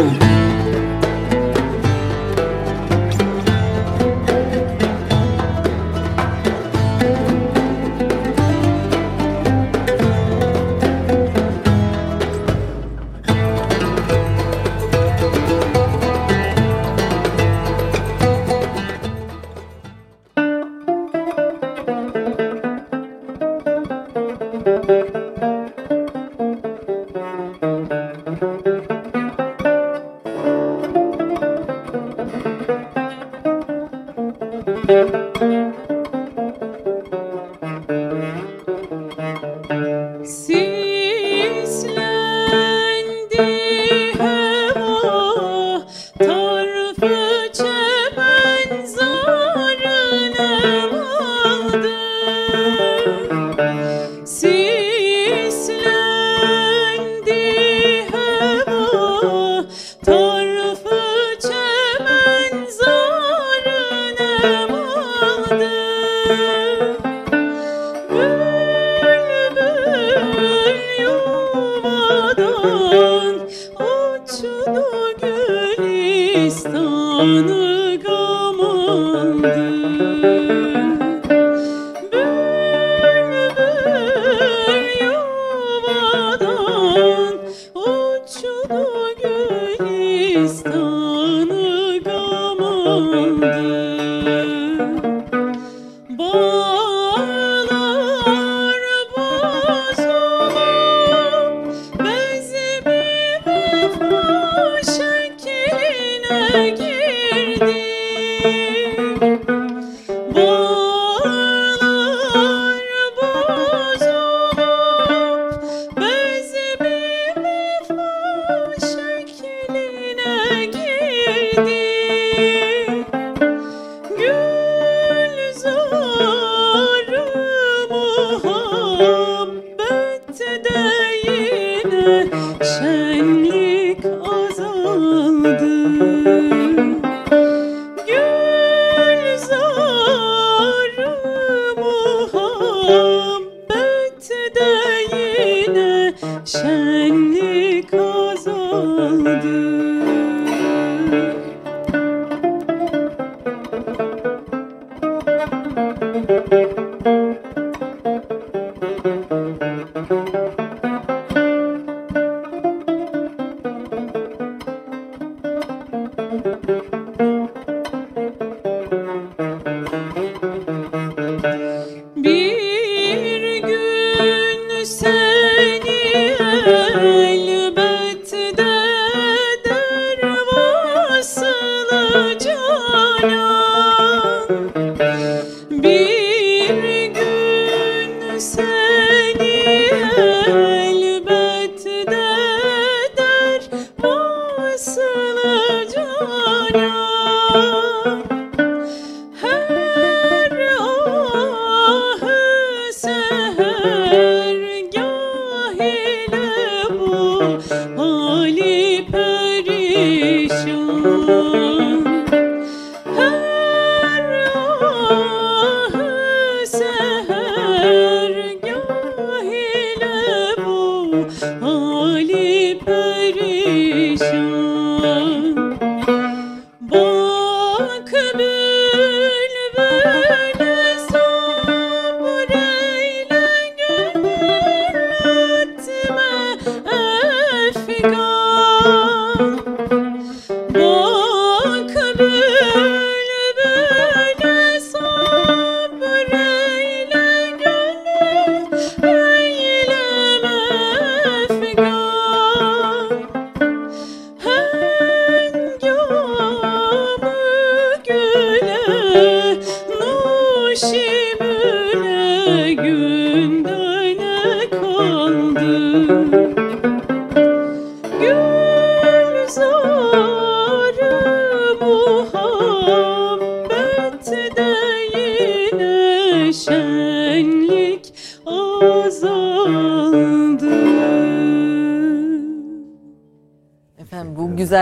Bible.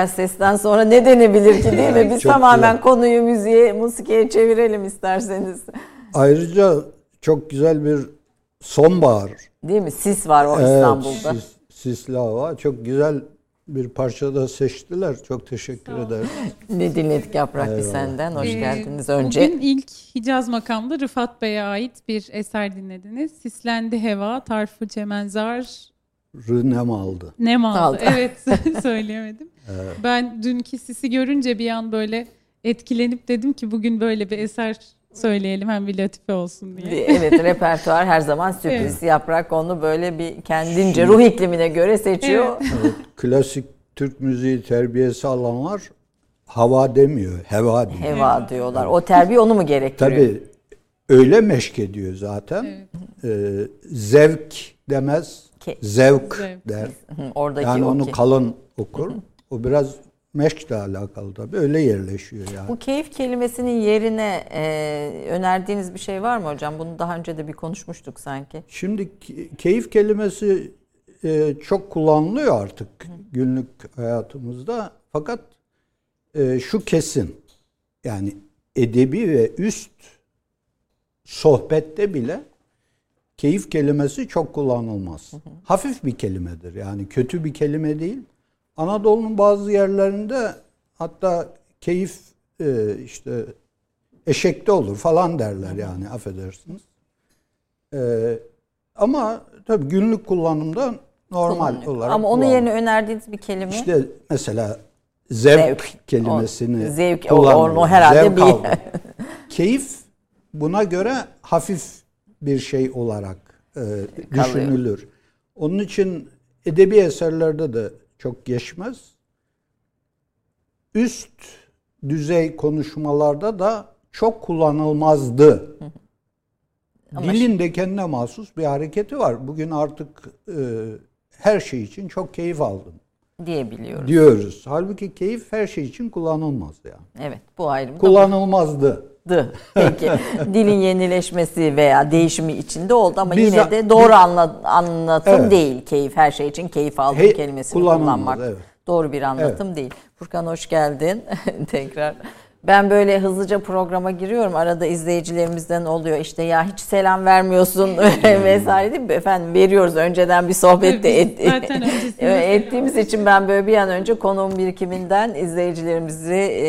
Sesten sonra ne denebilir ki değil mi? Biz tamamen güzel. konuyu müziğe, musikiye çevirelim isterseniz. Ayrıca çok güzel bir sonbahar. Değil mi? Sis var o evet, İstanbul'da. Sis, sisli hava. Çok güzel bir parça da seçtiler. Çok teşekkür ederim. Ne dinledik Yaprak Eyvallah. senden. Hoş Ee, geldiniz önce. Bugün ilk Hicaz makamda Rıfat Bey'e ait bir eser dinlediniz. Sislendi heva, tarfı çemenzar, Rınem aldı. nem aldı. Aldı. Evet söyleyemedim. Ben dünkü sisi görünce bir an böyle etkilenip dedim ki bugün böyle bir eser söyleyelim hem bir latife olsun diye. Evet repertuar her zaman sürpriz. Yaprak onu böyle bir kendince ruh iklimine göre seçiyor. Evet, klasik Türk müziği terbiyesi alanlar hava demiyor, heva diyor. Heva diyorlar. O terbiye onu mu gerektiriyor? Tabii öyle meşk ediyor zaten. Evet. Ee, zevk demez, Ke- zevk, Zevk. der. Hı, Oradaki Yani o onu ki- kalın okur. O biraz meşkle alakalı tabii. Öyle yerleşiyor yani. Bu keyif kelimesinin yerine e, önerdiğiniz bir şey var mı hocam? Bunu daha önce de bir konuşmuştuk sanki. Şimdi ke- keyif kelimesi e, çok kullanılıyor artık günlük hayatımızda. Fakat e, şu kesin. Yani edebi ve üst sohbette bile keyif kelimesi çok kullanılmaz. Hafif bir kelimedir. Yani kötü bir kelime değil. Anadolu'nun bazı yerlerinde hatta keyif e, işte eşekte olur falan derler yani affedersiniz. Ee, ama tabii günlük kullanımda normal Kullanılıyor. olarak Ama onun kullanılıyor. yerine önerdiğiniz bir kelime. işte mesela zevk, Zevk. kelimesini O- zevk, o- kullanılıyor. o herhalde Zevk bir-. Keyif buna göre hafif bir şey olarak e, düşünülür. Onun için edebi eserlerde de çok geçmez. Üst düzey konuşmalarda da çok kullanılmazdı. Ama Dilin de kendine mahsus bir hareketi var. Bugün artık e, her şey için çok keyif aldım diyebiliyoruz. diyoruz. Halbuki keyif her şey için kullanılmaz yani. Evet bu ayrım Kullanılmazdı. Da Peki dilin yenileşmesi veya değişimi içinde oldu ama Biz- yine de doğru anla, anlatım Evet. değil keyif. Her şey için keyif aldım He- kelimesini kullanmak. evet. Doğru bir anlatım değil. Furkan hoş geldin tekrar. Ben böyle hızlıca programa giriyorum. Arada izleyicilerimizden oluyor işte ya hiç selam vermiyorsun vesaire değil mi? Efendim veriyoruz önceden bir sohbet de Evet, et- Evet, ettiğimiz için ben böyle bir an önce konuğum birikiminden izleyicilerimizi e,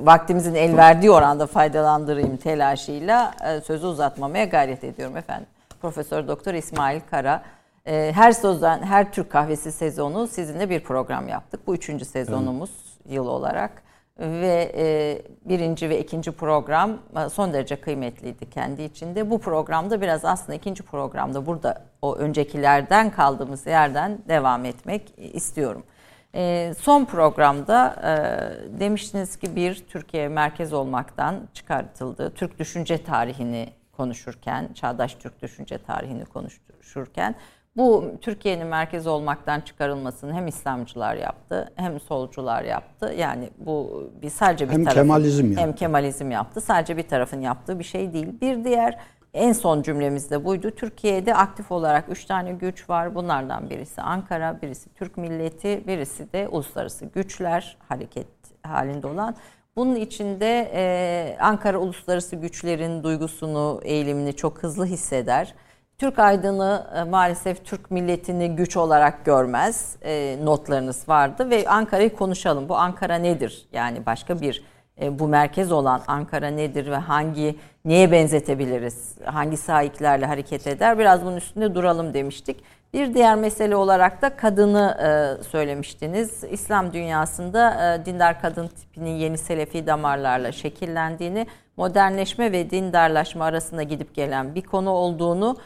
vaktimizin el verdiği oranda faydalandırayım telaşıyla e, sözü uzatmamaya gayret ediyorum efendim. Profesör Doktor İsmail Kara. E, her sözden, her Türk kahvesi sezonu sizinle bir program yaptık. Bu üçüncü sezonumuz yıl olarak. Ve e, birinci ve ikinci program e, son derece kıymetliydi kendi içinde. Bu programda biraz aslında ikinci programda burada o öncekilerden kaldığımız yerden devam etmek istiyorum. E, son programda e, demiştiniz ki bir Türkiye merkez olmaktan çıkartıldı. Türk düşünce tarihini konuşurken, çağdaş Türk düşünce tarihini konuşurken bu Türkiye'nin merkez olmaktan çıkarılmasını hem İslamcılar yaptı hem solcular yaptı. Yani bu bir sadece bir Hem tarafın, Kemalizm yaptı. hem Kemalizm yaptı. Sadece bir tarafın yaptığı bir şey değil. Bir diğer en son cümlemiz de buydu. Türkiye'de aktif olarak üç tane güç var. Bunlardan birisi Ankara, birisi Türk milleti, birisi de uluslararası güçler hareket halinde olan. Bunun içinde e, Ankara uluslararası güçlerin duygusunu, eğilimini çok hızlı hisseder. Türk aydını e, maalesef Türk milletini güç olarak görmez. E, notlarınız vardı ve Ankara'yı konuşalım. Bu Ankara nedir? Yani başka bir e, bu merkez olan Ankara nedir ve hangi neye benzetebiliriz? Hangi sahiplerle hareket eder? Biraz bunun üstünde duralım demiştik. Bir diğer mesele olarak da kadını e, söylemiştiniz. İslam dünyasında e, dindar kadın tipinin yeni selefi damarlarla şekillendiğini, modernleşme ve dindarlaşma arasında gidip gelen bir konu olduğunu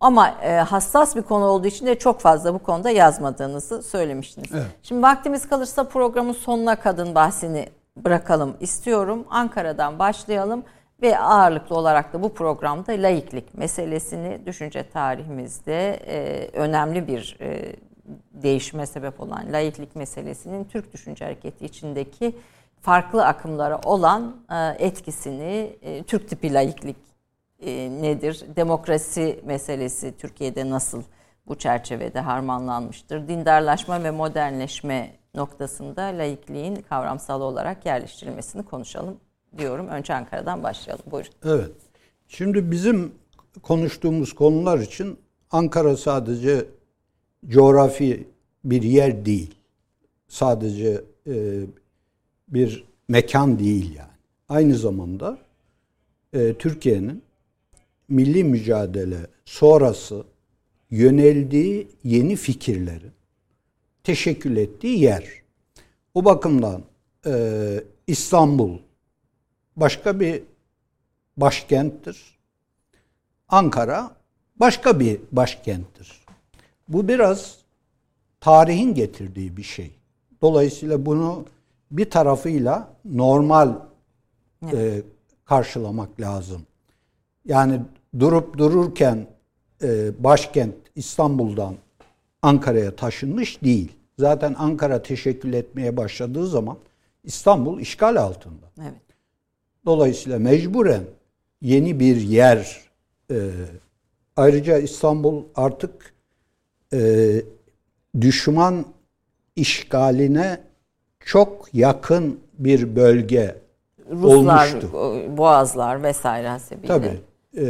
ama e, hassas bir konu olduğu için de çok fazla bu konuda yazmadığınızı söylemiştiniz. Evet. Şimdi vaktimiz kalırsa programın sonuna kadın bahsini bırakalım istiyorum. Ankara'dan başlayalım ve ağırlıklı olarak da bu programda laiklik meselesini düşünce tarihimizde e, önemli bir e, değişime sebep olan laiklik meselesinin Türk düşünce hareketi içindeki farklı akımlara olan e, etkisini, e, Türk tipi laiklik e, nedir? Demokrasi meselesi Türkiye'de nasıl bu çerçevede harmanlanmıştır? Dindarlaşma ve modernleşme noktasında laikliğin kavramsal olarak yerleştirilmesini konuşalım diyorum. Önce Ankara'dan başlayalım. Buyurun. Evet. Şimdi bizim konuştuğumuz konular için Ankara sadece coğrafi bir yer değil. Sadece e, bir mekan değil yani. Aynı zamanda e, Türkiye'nin milli mücadele sonrası yöneldiği yeni fikirlerin teşekkül ettiği yer. O bakımdan e, İstanbul başka bir başkenttir. Ankara başka bir başkenttir. Bu biraz tarihin getirdiği bir şey. Dolayısıyla bunu bir tarafıyla normal e, karşılamak lazım. Yani durup dururken e, başkent İstanbul'dan Ankara'ya taşınmış değil. Zaten Ankara teşekkül etmeye başladığı zaman İstanbul işgal altında. Evet. Dolayısıyla mecburen yeni bir yer. E, ayrıca İstanbul artık e, düşman işgaline çok yakın bir bölge Ruslar, olmuştu. Boğazlar vesaire hasebiyle. Tabii. E,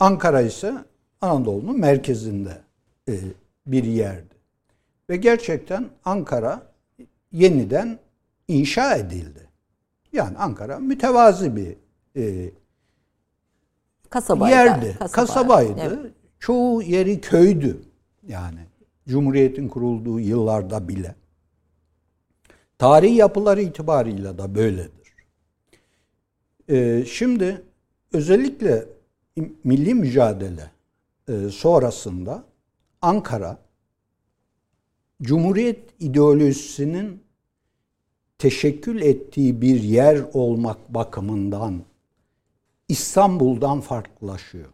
Ankara ise Anadolu'nun merkezinde e, bir yerdi. Ve gerçekten Ankara yeniden inşa edildi. Yani Ankara mütevazi bir e, Kasabaydı. yerdi, kasaba. kasabaydı. Evet. Çoğu yeri köydü. Yani Cumhuriyet'in kurulduğu yıllarda bile. Tarihi yapıları itibarıyla da böyledir. Ee, şimdi özellikle milli mücadele e, sonrasında Ankara Cumhuriyet ideolojisinin teşekkül ettiği bir yer olmak bakımından İstanbul'dan farklılaşıyor.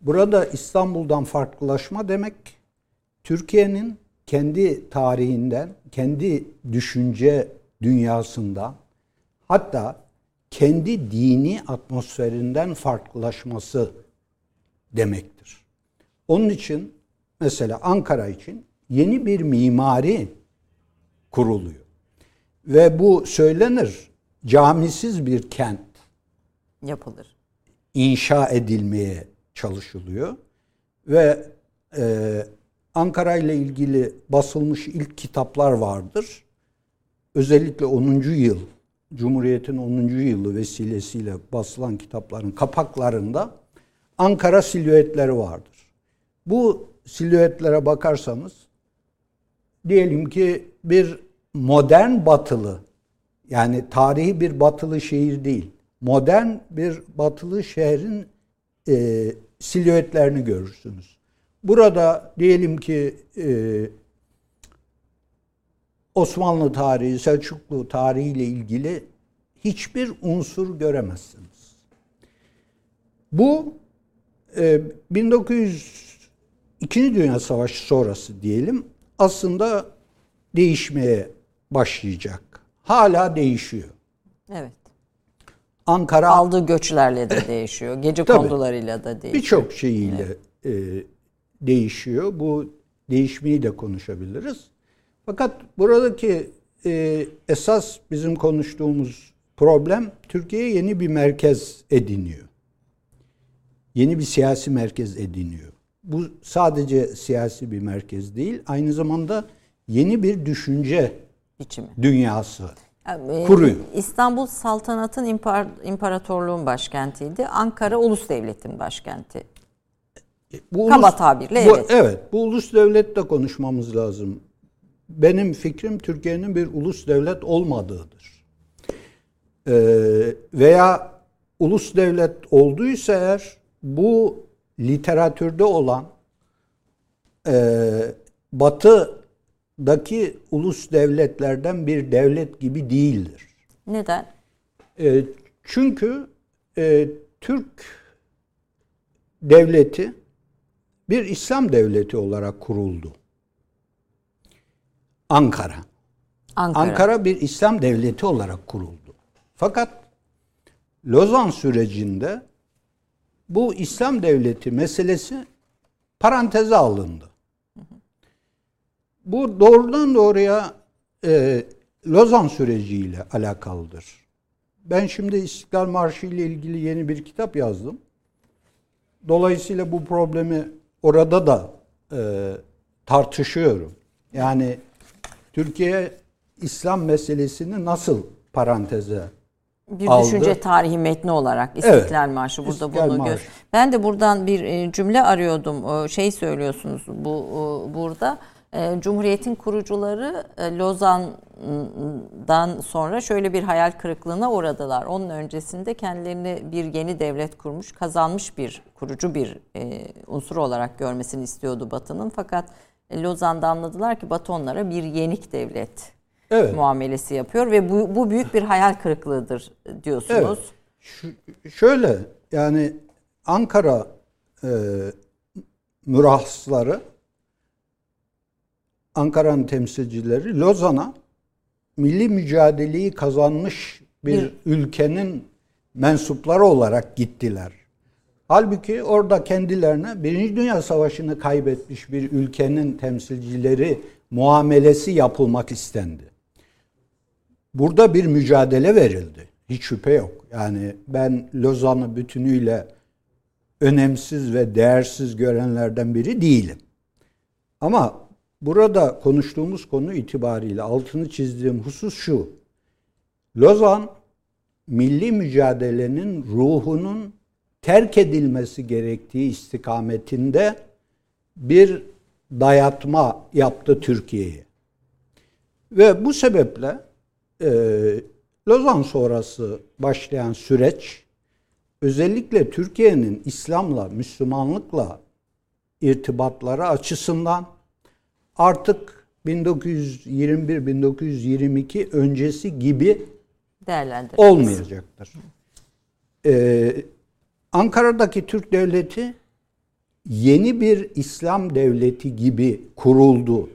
Burada İstanbul'dan farklılaşma demek Türkiye'nin kendi tarihinden, kendi düşünce dünyasından hatta kendi dini atmosferinden farklılaşması demektir. Onun için mesela Ankara için yeni bir mimari kuruluyor. Ve bu söylenir camisiz bir kent Yapılır. inşa edilmeye çalışılıyor. Ve e, Ankara ile ilgili basılmış ilk kitaplar vardır. Özellikle 10. yıl, Cumhuriyet'in 10. yılı vesilesiyle basılan kitapların kapaklarında Ankara silüetleri vardır. Bu silüetlere bakarsanız diyelim ki bir modern batılı yani tarihi bir batılı şehir değil. Modern bir batılı şehrin e, silüetlerini görürsünüz. Burada diyelim ki e, Osmanlı tarihi, Selçuklu tarihiyle ilgili hiçbir unsur göremezsiniz. Bu e, 1900 İkinci Dünya Savaşı sonrası diyelim aslında değişmeye başlayacak. Hala değişiyor. Evet. Ankara Aldığı göçlerle de değişiyor. Gece Tabii. kondularıyla da değişiyor. birçok şeyiyle e, değişiyor. Bu değişmeyi de konuşabiliriz. Fakat buradaki e, esas bizim konuştuğumuz problem Türkiye yeni bir merkez ediniyor. Yeni bir siyasi merkez ediniyor. Bu sadece siyasi bir merkez değil, aynı zamanda yeni bir düşünce biçimi. dünyası Yani, kuruyor. İstanbul saltanatın impar, imparatorluğun başkentiydi. Ankara ulus devletin başkenti. Bu Kaba tabirle bu, evet. Evet. Bu ulus devletle konuşmamız lazım. Benim fikrim Türkiye'nin bir ulus devlet olmadığıdır. Ee, veya ulus devlet olduysa eğer bu literatürde olan e, batıdaki ulus devletlerden bir devlet gibi değildir. Neden? E, çünkü e, Türk devleti bir İslam devleti olarak kuruldu. Ankara. Ankara. Ankara bir İslam devleti olarak kuruldu. Fakat Lozan sürecinde bu İslam devleti meselesi paranteze alındı. Bu doğrudan doğruya e, Lozan süreciyle alakalıdır. Ben şimdi İstiklal Marşı ile ilgili yeni bir kitap yazdım. Dolayısıyla bu problemi orada da e, tartışıyorum. Yani Türkiye İslam meselesini nasıl paranteze bir aldı. düşünce tarihi metni olarak İstiklal Evet. Marşı burada İstiklal bunu Marşı. gö- Ben de buradan bir e, cümle arıyordum. Şey söylüyorsunuz bu burada. E, Cumhuriyetin kurucuları e, Lozan'dan sonra şöyle bir hayal kırıklığına uğradılar. Onun öncesinde kendilerini bir yeni devlet kurmuş, kazanmış bir kurucu bir unsur olarak görmesini istiyordu Batı'nın. Fakat Lozan'da anladılar ki Batı onlara bir yenik devlet Evet. muamelesi yapıyor ve bu, bu büyük bir hayal kırıklığıdır diyorsunuz. Şu- şöyle yani Ankara e, mürahsları Ankara'nın temsilcileri Lozan'a milli mücadeleyi kazanmış bir ülkenin mensupları olarak gittiler. Halbuki orada kendilerine Birinci Dünya Savaşı'nı kaybetmiş bir ülkenin temsilcileri muamelesi yapılmak istendi. Burada bir mücadele verildi. Hiç şüphe yok. Yani ben Lozan'ı bütünüyle önemsiz ve değersiz görenlerden biri değilim. Ama burada konuştuğumuz konu itibariyle altını çizdiğim husus şu. Lozan milli mücadelenin ruhunun terk edilmesi gerektiği istikametinde bir dayatma yaptı Türkiye'ye. Ve bu sebeple e, Lozan sonrası başlayan süreç özellikle Türkiye'nin İslam'la, Müslümanlıkla irtibatları açısından artık 1921-1922 öncesi gibi olmayacaktır. Ee, Ankara'daki Türk devleti yeni bir İslam devleti gibi kuruldu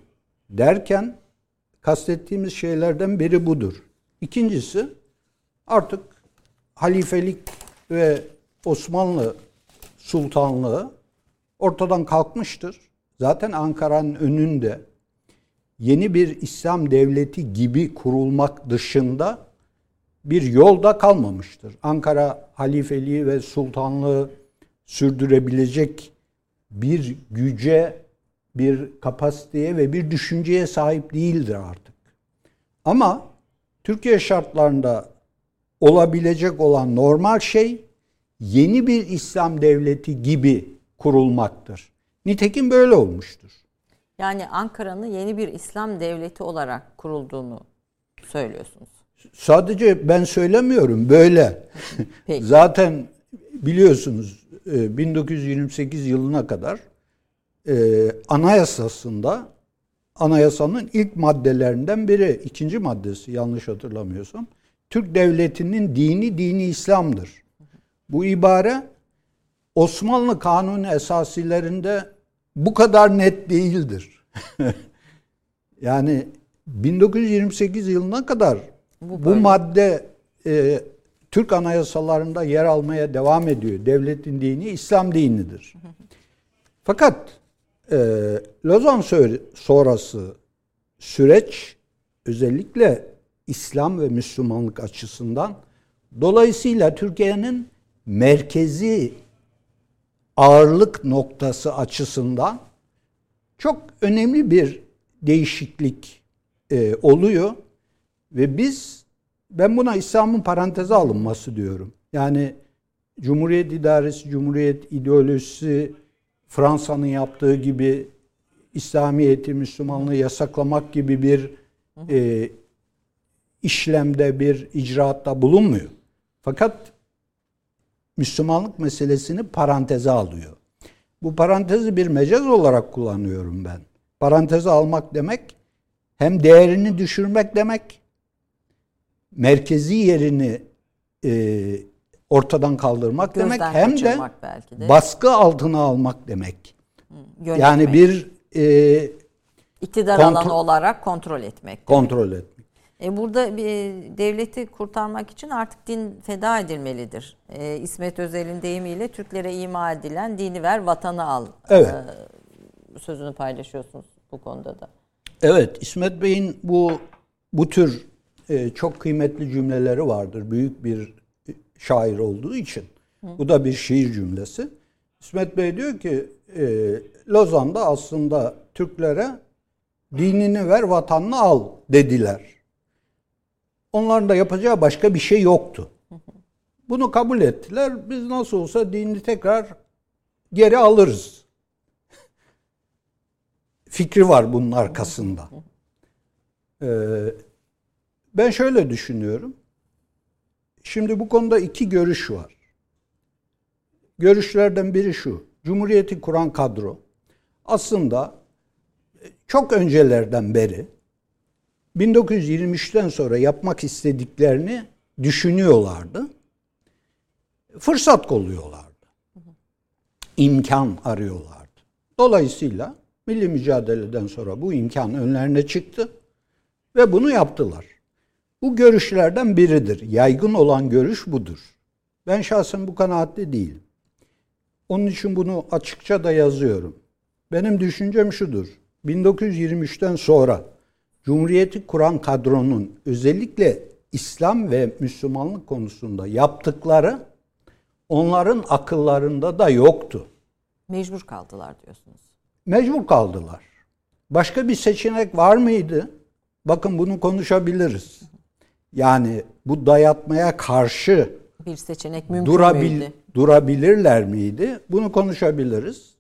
derken kastettiğimiz şeylerden biri budur. İkincisi artık halifelik ve Osmanlı sultanlığı ortadan kalkmıştır. Zaten Ankara'nın önünde yeni bir İslam devleti gibi kurulmak dışında bir yolda kalmamıştır. Ankara halifeliği ve sultanlığı sürdürebilecek bir güce, bir kapasiteye ve bir düşünceye sahip değildir artık. Ama Türkiye şartlarında olabilecek olan normal şey yeni bir İslam devleti gibi kurulmaktır. Nitekim böyle olmuştur. Yani Ankara'nın yeni bir İslam devleti olarak kurulduğunu söylüyorsunuz. Sadece ben söylemiyorum böyle. Peki. Zaten biliyorsunuz e, 1928 yılına kadar e, anayasasında anayasanın ilk maddelerinden biri, ikinci maddesi yanlış hatırlamıyorsam, Türk devletinin dini dini İslam'dır. Bu ibare Osmanlı kanunu esasilerinde bu kadar net değildir. yani 1928 yılına kadar Bu bu, madde e, Türk anayasalarında yer almaya devam ediyor. Devletin dini İslam dinidir. Fakat e, Lozan sonrası süreç özellikle İslam ve Müslümanlık açısından dolayısıyla Türkiye'nin merkezi ağırlık noktası açısından çok önemli bir değişiklik e, oluyor ve biz ben buna İslam'ın paranteze alınması diyorum. Yani Cumhuriyet idaresi, Cumhuriyet ideolojisi Fransa'nın yaptığı gibi İslamiyet'i, Müslümanlığı yasaklamak gibi bir e, işlemde, bir icraatta bulunmuyor. Fakat Müslümanlık meselesini paranteze alıyor. Bu parantezi bir mecaz olarak kullanıyorum ben. Paranteze almak demek hem değerini düşürmek demek, merkezi yerini e, ortadan kaldırmak demek Gözden hem de belki de. baskı altına almak demek. Yönetmek. Yani bir e, iktidar kontrol- alanı olarak kontrol etmek. kontrol etmek. E burada bir devleti kurtarmak için artık din feda edilmelidir. E, İsmet Özel'in deyimiyle Türklere ima edilen dini ver vatanı al Evet. e, sözünü paylaşıyorsunuz bu konuda da. Evet, İsmet Bey'in bu bu tür e, çok kıymetli cümleleri vardır. Büyük bir şair olduğu için. Bu da bir şiir cümlesi. İsmet Bey diyor ki e, Lozan'da aslında Türklere Dinini ver, vatanını al dediler. Onların da yapacağı başka bir şey yoktu. Bunu kabul ettiler. Biz nasıl olsa dini tekrar geri alırız. Fikri var bunun arkasında. Ee, ben şöyle düşünüyorum. Şimdi bu konuda iki görüş var. Görüşlerden biri şu. Cumhuriyeti kuran kadro aslında çok öncelerden beri 1923'ten sonra yapmak istediklerini düşünüyorlardı. Fırsat kolluyorlardı. İmkan arıyorlardı. Dolayısıyla milli mücadeleden sonra bu imkan önlerine çıktı ve bunu yaptılar. Bu görüşlerden biridir. Yaygın olan görüş budur. Ben şahsen bu kanaatli değilim. Onun için bunu açıkça da yazıyorum. Benim düşüncem şudur. 1923'ten sonra Cumhuriyeti kuran kadronun özellikle İslam ve Müslümanlık konusunda yaptıkları onların akıllarında da yoktu. Mecbur kaldılar diyorsunuz. Mecbur kaldılar. Başka bir seçenek var mıydı? Bakın bunu konuşabiliriz. Yani bu dayatmaya karşı bir seçenek mümkün durabil, müydü? Durabilirler miydi? Bunu konuşabiliriz.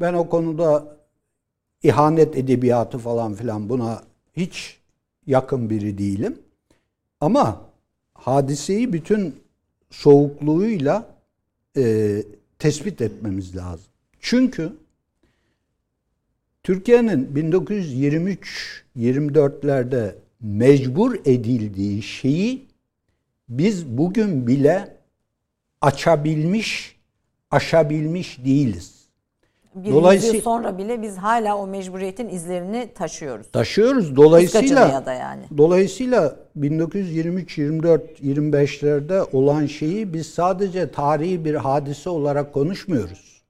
Ben o konuda ihanet edebiyatı falan filan buna hiç yakın biri değilim. Ama hadiseyi bütün soğukluğuyla e, tespit etmemiz lazım. Çünkü Türkiye'nin 1923-24'lerde mecbur edildiği şeyi biz bugün bile açabilmiş, aşabilmiş değiliz. Bir Dolayısıyla, sonra bile biz hala o mecburiyetin izlerini taşıyoruz. Taşıyoruz. Dolayısıyla da yani. Dolayısıyla 1923, 24, 25'lerde olan şeyi biz sadece tarihi bir hadise olarak konuşmuyoruz.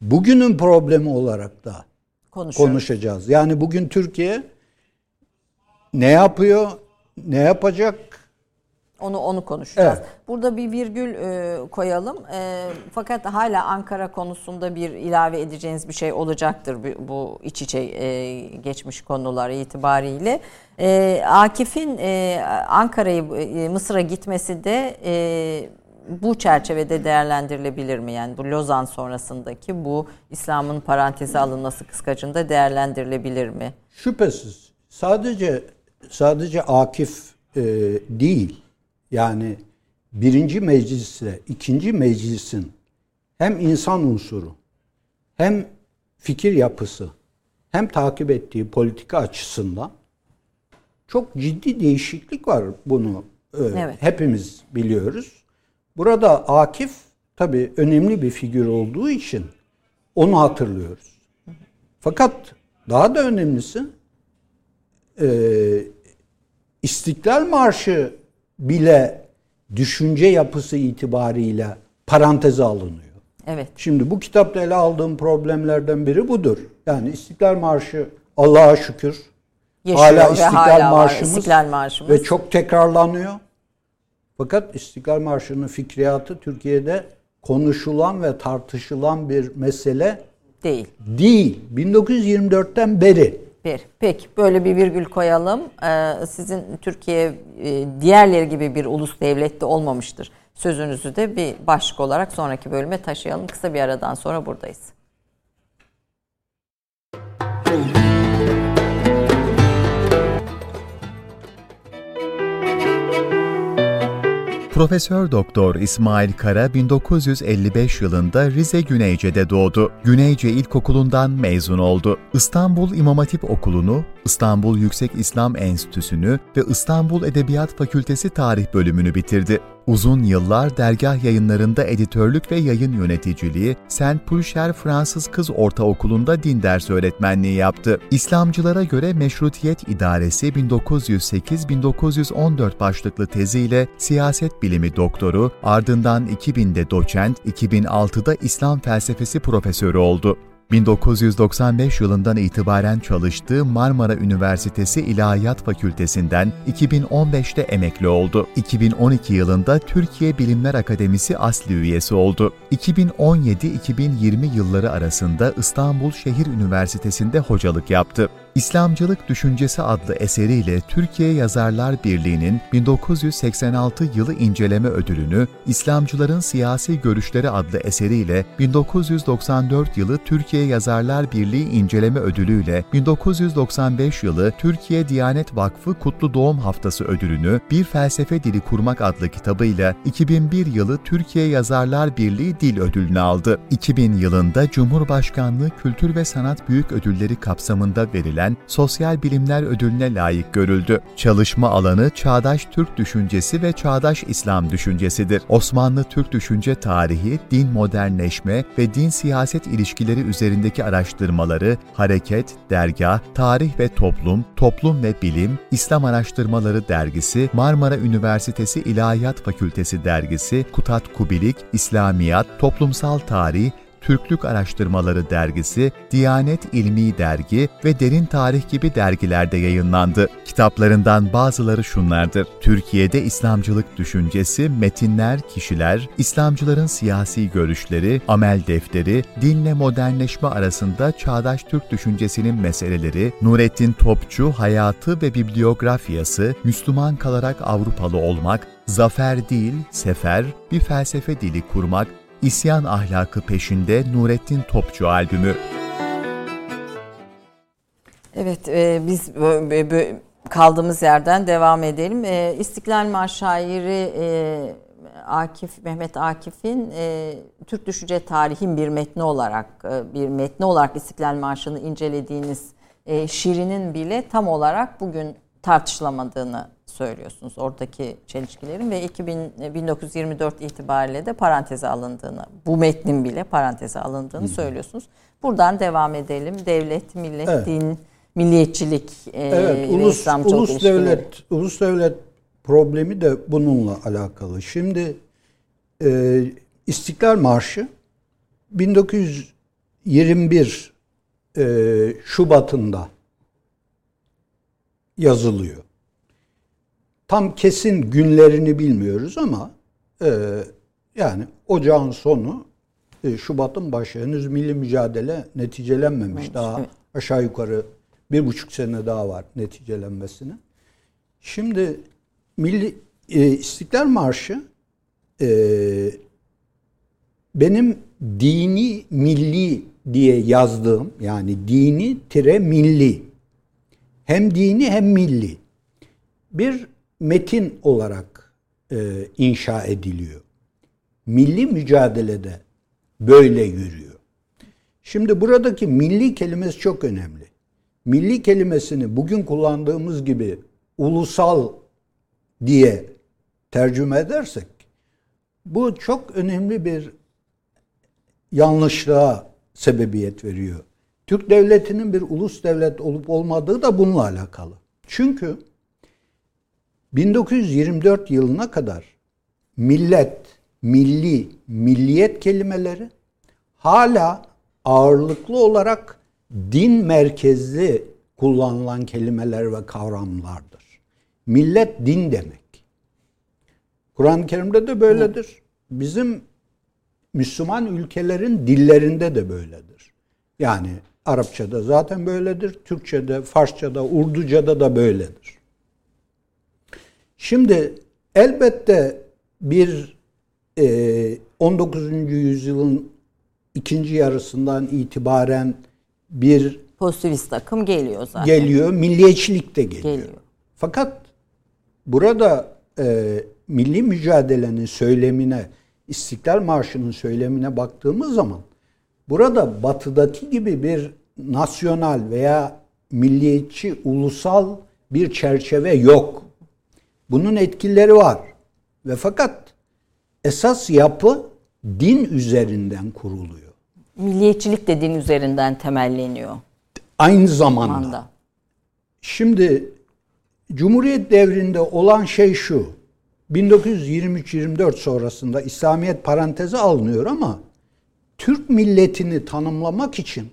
Bugünün problemi olarak da konuşacağız. Yani bugün Türkiye ne yapıyor, ne yapacak, onu onu konuşacağız. Evet. Burada bir virgül e, koyalım. E, fakat hala Ankara konusunda bir ilave edeceğiniz bir şey olacaktır bu, bu iç içe e, geçmiş konular itibariyle. E, Akif'in e, Ankara'yı e, Mısır'a gitmesi de e, bu çerçevede değerlendirilebilir mi? Yani bu Lozan sonrasındaki bu İslam'ın paranteze alınması kıskacında değerlendirilebilir mi? Şüphesiz. Sadece sadece Akif e, değil yani birinci meclisle ikinci meclisin hem insan unsuru hem fikir yapısı hem takip ettiği politika açısından çok ciddi değişiklik var bunu e, evet. hepimiz biliyoruz. Burada Akif tabii önemli bir figür olduğu için onu hatırlıyoruz. Fakat daha da önemlisi e, İstiklal Marşı bile düşünce yapısı itibariyle paranteze alınıyor. Evet. Şimdi bu kitapta ele aldığım problemlerden biri budur. Yani İstiklal Marşı Allah'a şükür Yaşıyor hala İstiklal hala Marşımız, İstiklal Marşımız ve çok tekrarlanıyor. Fakat İstiklal Marşı'nın fikriyatı Türkiye'de konuşulan ve tartışılan bir mesele değil. Değil. 1924'ten beri bir. Peki böyle bir virgül koyalım. Ee, sizin Türkiye e, diğerleri gibi bir ulus devlette olmamıştır. Sözünüzü de bir başlık olarak sonraki bölüme taşıyalım. Kısa bir aradan sonra buradayız. Profesör Doktor İsmail Kara 1955 yılında Rize Güneyce'de doğdu. Güneyce İlkokulu'ndan mezun oldu. İstanbul İmam Hatip Okulu'nu, İstanbul Yüksek İslam Enstitüsü'nü ve İstanbul Edebiyat Fakültesi Tarih bölümünü bitirdi. Uzun yıllar dergah yayınlarında editörlük ve yayın yöneticiliği, Saint Pulcher Fransız Kız Ortaokulu'nda din ders öğretmenliği yaptı. İslamcılara göre Meşrutiyet İdaresi 1908-1914 başlıklı teziyle siyaset bilimi doktoru, ardından 2000'de doçent, 2006'da İslam felsefesi profesörü oldu. 1995 yılından itibaren çalıştığı Marmara Üniversitesi İlahiyat Fakültesinden 2015'te emekli oldu. 2012 yılında Türkiye Bilimler Akademisi asli üyesi oldu. 2017-2020 yılları arasında İstanbul Şehir Üniversitesi'nde hocalık yaptı. İslamcılık Düşüncesi adlı eseriyle Türkiye Yazarlar Birliği'nin 1986 yılı inceleme ödülünü, İslamcıların Siyasi Görüşleri adlı eseriyle 1994 yılı Türkiye Yazarlar Birliği inceleme ödülüyle 1995 yılı Türkiye Diyanet Vakfı Kutlu Doğum Haftası ödülünü Bir Felsefe Dili Kurmak adlı kitabıyla 2001 yılı Türkiye Yazarlar Birliği Dil Ödülünü aldı. 2000 yılında Cumhurbaşkanlığı Kültür ve Sanat Büyük Ödülleri kapsamında verilen Sosyal Bilimler Ödülüne layık görüldü. Çalışma alanı çağdaş Türk düşüncesi ve çağdaş İslam düşüncesidir. Osmanlı Türk düşünce tarihi, din modernleşme ve din siyaset ilişkileri üzerindeki araştırmaları, hareket, dergah, tarih ve toplum, toplum ve bilim, İslam Araştırmaları Dergisi, Marmara Üniversitesi İlahiyat Fakültesi Dergisi, Kutat Kubilik, İslamiyat, Toplumsal Tarih, Türklük Araştırmaları Dergisi, Diyanet İlmi Dergi ve Derin Tarih gibi dergilerde yayınlandı. Kitaplarından bazıları şunlardır. Türkiye'de İslamcılık düşüncesi, metinler, kişiler, İslamcıların siyasi görüşleri, amel defteri, dinle modernleşme arasında çağdaş Türk düşüncesinin meseleleri, Nurettin Topçu hayatı ve bibliografyası, Müslüman kalarak Avrupalı olmak, zafer değil, sefer, bir felsefe dili kurmak, İsyan Ahlakı Peşinde Nurettin Topçu albümü. Evet, e, biz kaldığımız yerden devam edelim. E, İstiklal Marşı şairi e, Akif Mehmet Akif'in e, Türk Düşünce Tarihin bir metni olarak e, bir metni olarak İstiklal Marşı'nı incelediğiniz e, şiirinin bile tam olarak bugün tartışılamadığını söylüyorsunuz oradaki çelişkilerin ve 2000, 1924 itibariyle de paranteze alındığını, bu metnin bile paranteze alındığını söylüyorsunuz. Buradan devam edelim. Devlet, millet, Evet. din, milliyetçilik e, Evet, ve ulus, İslamcılık ulus ilişkileri. devlet, ulus devlet problemi de bununla alakalı. Şimdi e, İstiklal Marşı 1921 e, Şubat'ında yazılıyor. Tam kesin günlerini bilmiyoruz ama e, yani ocağın sonu e, Şubat'ın başı henüz milli mücadele neticelenmemiş. Daha evet. aşağı yukarı bir buçuk sene daha var neticelenmesine. Şimdi Milli e, İstiklal Marşı e, benim dini milli diye yazdığım yani dini tire milli hem dini hem milli bir metin olarak e, inşa ediliyor. Milli mücadelede böyle yürüyor. Şimdi buradaki milli kelimesi çok önemli. Milli kelimesini bugün kullandığımız gibi ulusal diye tercüme edersek bu çok önemli bir yanlışlığa sebebiyet veriyor. Türk devletinin bir ulus devlet olup olmadığı da bununla alakalı. Çünkü 1924 yılına kadar millet, milli, milliyet kelimeleri hala ağırlıklı olarak din merkezli kullanılan kelimeler ve kavramlardır. Millet din demek. Kur'an-ı Kerim'de de böyledir. Bizim Müslüman ülkelerin dillerinde de böyledir. Yani Arapçada zaten böyledir, Türkçede, Farsçada, Urduca'da da böyledir. Şimdi elbette bir e, 19. yüzyılın ikinci yarısından itibaren bir Pozitivist akım geliyor zaten. geliyor, milliyetçilik de geliyor. Geliyor. Fakat burada e, milli mücadelenin söylemine, İstiklal Marşı'nın söylemine baktığımız zaman burada batıdaki gibi bir nasyonal veya milliyetçi, ulusal bir çerçeve yok. Bunun etkileri var. Ve fakat esas yapı din üzerinden kuruluyor. Milliyetçilik de din üzerinden temelleniyor. Aynı zamanda. Manda. Şimdi Cumhuriyet devrinde olan şey şu. 1923-24 sonrasında İslamiyet paranteze alınıyor ama Türk milletini tanımlamak için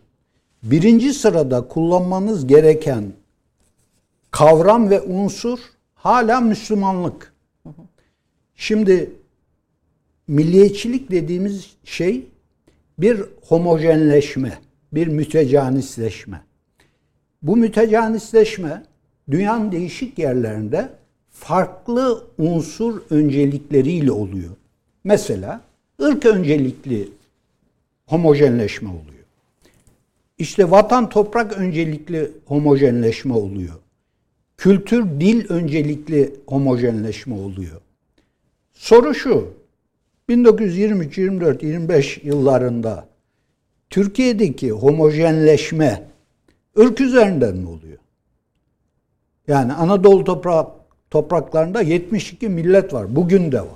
birinci sırada kullanmanız gereken kavram ve unsur hala Müslümanlık. Şimdi milliyetçilik dediğimiz şey bir homojenleşme, bir mütecanisleşme. Bu mütecanisleşme dünyanın değişik yerlerinde farklı unsur öncelikleriyle oluyor. Mesela ırk öncelikli homojenleşme oluyor. İşte vatan toprak öncelikli homojenleşme oluyor. Kültür dil öncelikli homojenleşme oluyor. Soru şu. 1923, 24, 25 yıllarında Türkiye'deki homojenleşme ırk üzerinden mi oluyor? Yani Anadolu toprak, topraklarında 72 millet var. Bugün de var.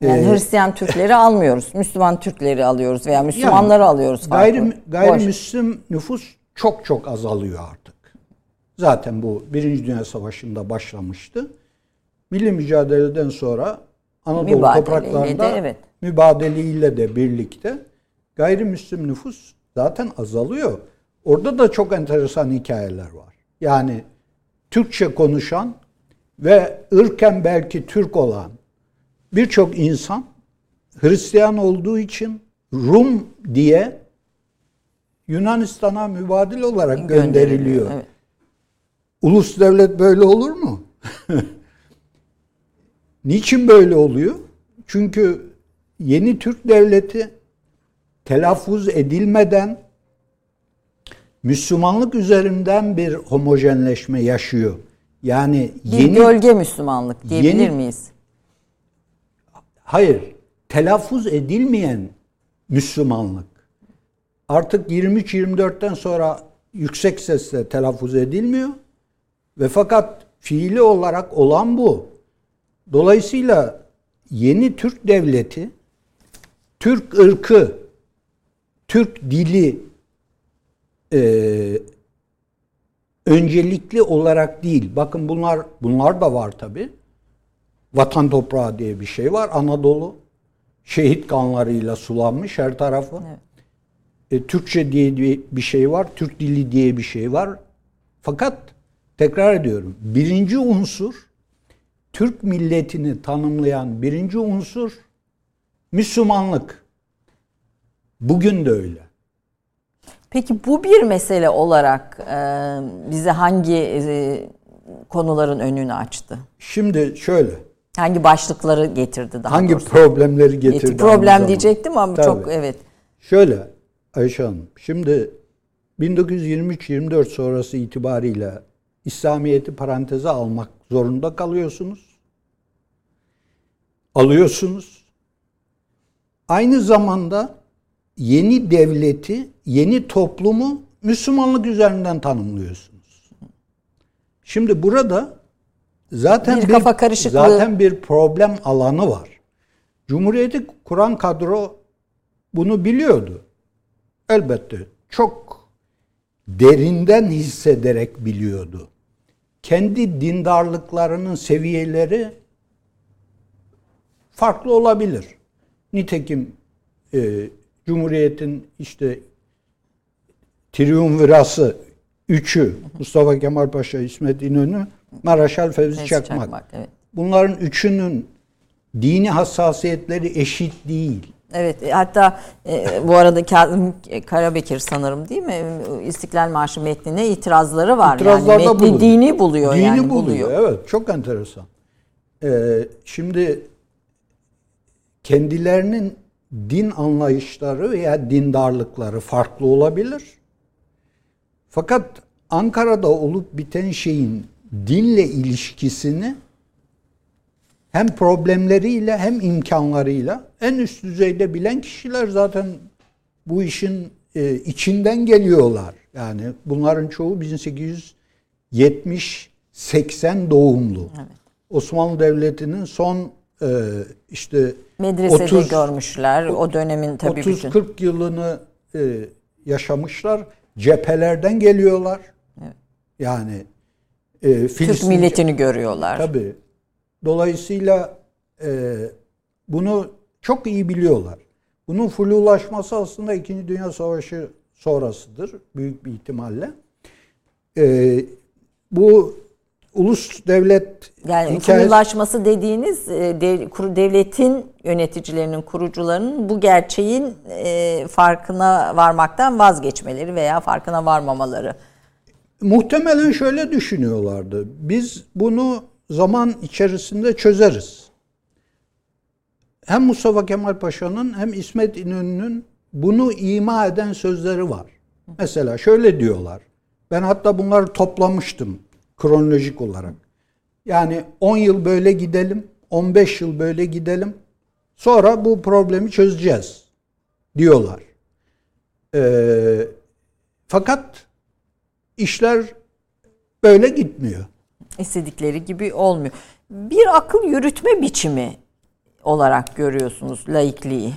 Yani Ee, Hristiyan Türkleri almıyoruz. Müslüman Türkleri alıyoruz veya Müslümanları alıyoruz. farklı. Gayri, gayrimüslim nüfus çok çok azalıyor artık. Zaten bu Birinci Dünya Savaşı'nda başlamıştı. Milli mücadeleden sonra Anadolu Mübadeleyle topraklarında de, evet. mübadeleyle de birlikte gayrimüslim nüfus zaten azalıyor. Orada da çok enteresan hikayeler var. Yani Türkçe konuşan ve ırken belki Türk olan birçok insan Hristiyan olduğu için Rum diye Yunanistan'a mübadil olarak gönderiliyor. Evet. Ulus devlet böyle olur mu? Niçin böyle oluyor? Çünkü yeni Türk devleti telaffuz edilmeden Müslümanlık üzerinden bir homojenleşme yaşıyor. Yani Bir yeni gölge Müslümanlık diyebilir Yeni- miyiz? Hayır, telaffuz edilmeyen Müslümanlık. Artık 23-24'ten sonra yüksek sesle telaffuz edilmiyor. Ve fakat fiili olarak olan bu. Dolayısıyla yeni Türk devleti, Türk ırkı, Türk dili e, öncelikli olarak değil. Bakın bunlar bunlar da var tabi. Vatan toprağı diye bir şey var. Anadolu şehit kanlarıyla sulanmış her tarafı. E, Türkçe diye bir şey var. Türk dili diye bir şey var. Fakat tekrar ediyorum. Birinci unsur Türk milletini tanımlayan birinci unsur Müslümanlık. Bugün de öyle. Peki bu bir mesele olarak e, bize hangi e, konuların önünü açtı? Şimdi şöyle. Hangi başlıkları getirdi daha hangi doğrusu? problemleri getirdi? Getir- aynı Problem diyecektim ama Tabii. çok evet. Şöyle Ayşe Hanım, şimdi 1923-24 sonrası itibariyle İslamiyet'i paranteze almak zorunda kalıyorsunuz. Alıyorsunuz. Aynı zamanda yeni devleti, yeni toplumu Müslümanlık üzerinden tanımlıyorsunuz. Şimdi burada zaten Bir kafa karışıklığı. zaten bir problem alanı var. Cumhuriyeti kuran kadro bunu biliyordu. Elbette çok derinden hissederek biliyordu. Kendi dindarlıklarının seviyeleri farklı olabilir. Nitekim e, Cumhuriyet'in işte triumvirası üçü Mustafa Kemal Paşa, İsmet İnönü, Maraşal Fevzi Fevzi Çakmak. Çakmak, evet. Bunların üçünün dini hassasiyetleri eşit değil. Evet e, hatta e, bu arada Kazım Karabekir sanırım değil mi? İstiklal Marşı metnine itirazları var. İtirazlarda yani metni bulunuyor. dini buluyor Dini yani buluyor. Evet, çok enteresan. Ee, şimdi kendilerinin din anlayışları veya dindarlıkları farklı olabilir. Fakat Ankara'da olup biten şeyin dinle ilişkisini hem problemleriyle hem imkanlarıyla en üst düzeyde bilen kişiler zaten bu işin e, içinden geliyorlar. Yani bunların çoğu 1870-80 doğumlu. Osmanlı Devleti'nin son e, işte Medresede 30 görmüşler. O dönemin tabii bütün. 30-40 yılını e, yaşamışlar. Cephelerden geliyorlar. Yani e, Türk Filistin milletini görüyorlar. Tabii. Dolayısıyla e, bunu çok iyi biliyorlar. Bunun flulaşması aslında İkinci Dünya Savaşı sonrasıdır büyük bir ihtimalle. E, bu ulus devlet Yani hikayesi kurumlaşması dediğiniz e, devletin yöneticilerinin, kurucularının bu gerçeğin e, farkına varmaktan vazgeçmeleri veya farkına varmamaları. muhtemelen şöyle düşünüyorlardı. Biz bunu zaman içerisinde çözeriz. Hem Mustafa Kemal Paşa'nın hem İsmet İnönü'nün bunu ima eden sözleri var. Mesela şöyle diyorlar. Ben hatta bunları toplamıştım kronolojik olarak. Yani 10 yıl böyle gidelim, 15 yıl böyle gidelim. Sonra bu problemi çözeceğiz diyorlar. Ee, fakat işler böyle gitmiyor. İstedikleri gibi olmuyor. Bir akıl yürütme biçimi olarak görüyorsunuz laikliği.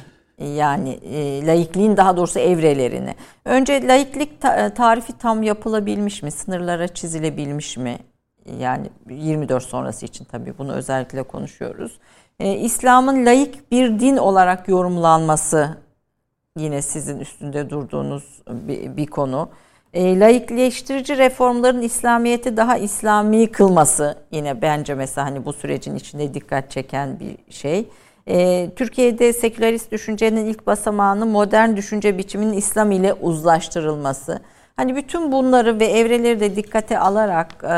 Yani e, laikliğin daha doğrusu evrelerini. Önce laiklik ta- tarifi tam yapılabilmiş mi? Sınırlara çizilebilmiş mi? Yani 24 sonrası için tabii bunu özellikle konuşuyoruz. E, İslam'ın laik bir din olarak yorumlanması yine sizin üstünde durduğunuz bir, bir konu. E, laikleştirici reformların İslamiyet'i daha İslami kılması yine bence mesela hani bu sürecin içinde dikkat çeken bir şey. E, Türkiye'de sekülerist düşüncenin ilk basamağını modern düşünce biçiminin İslam ile uzlaştırılması. Hani bütün bunları ve evreleri de dikkate alarak e,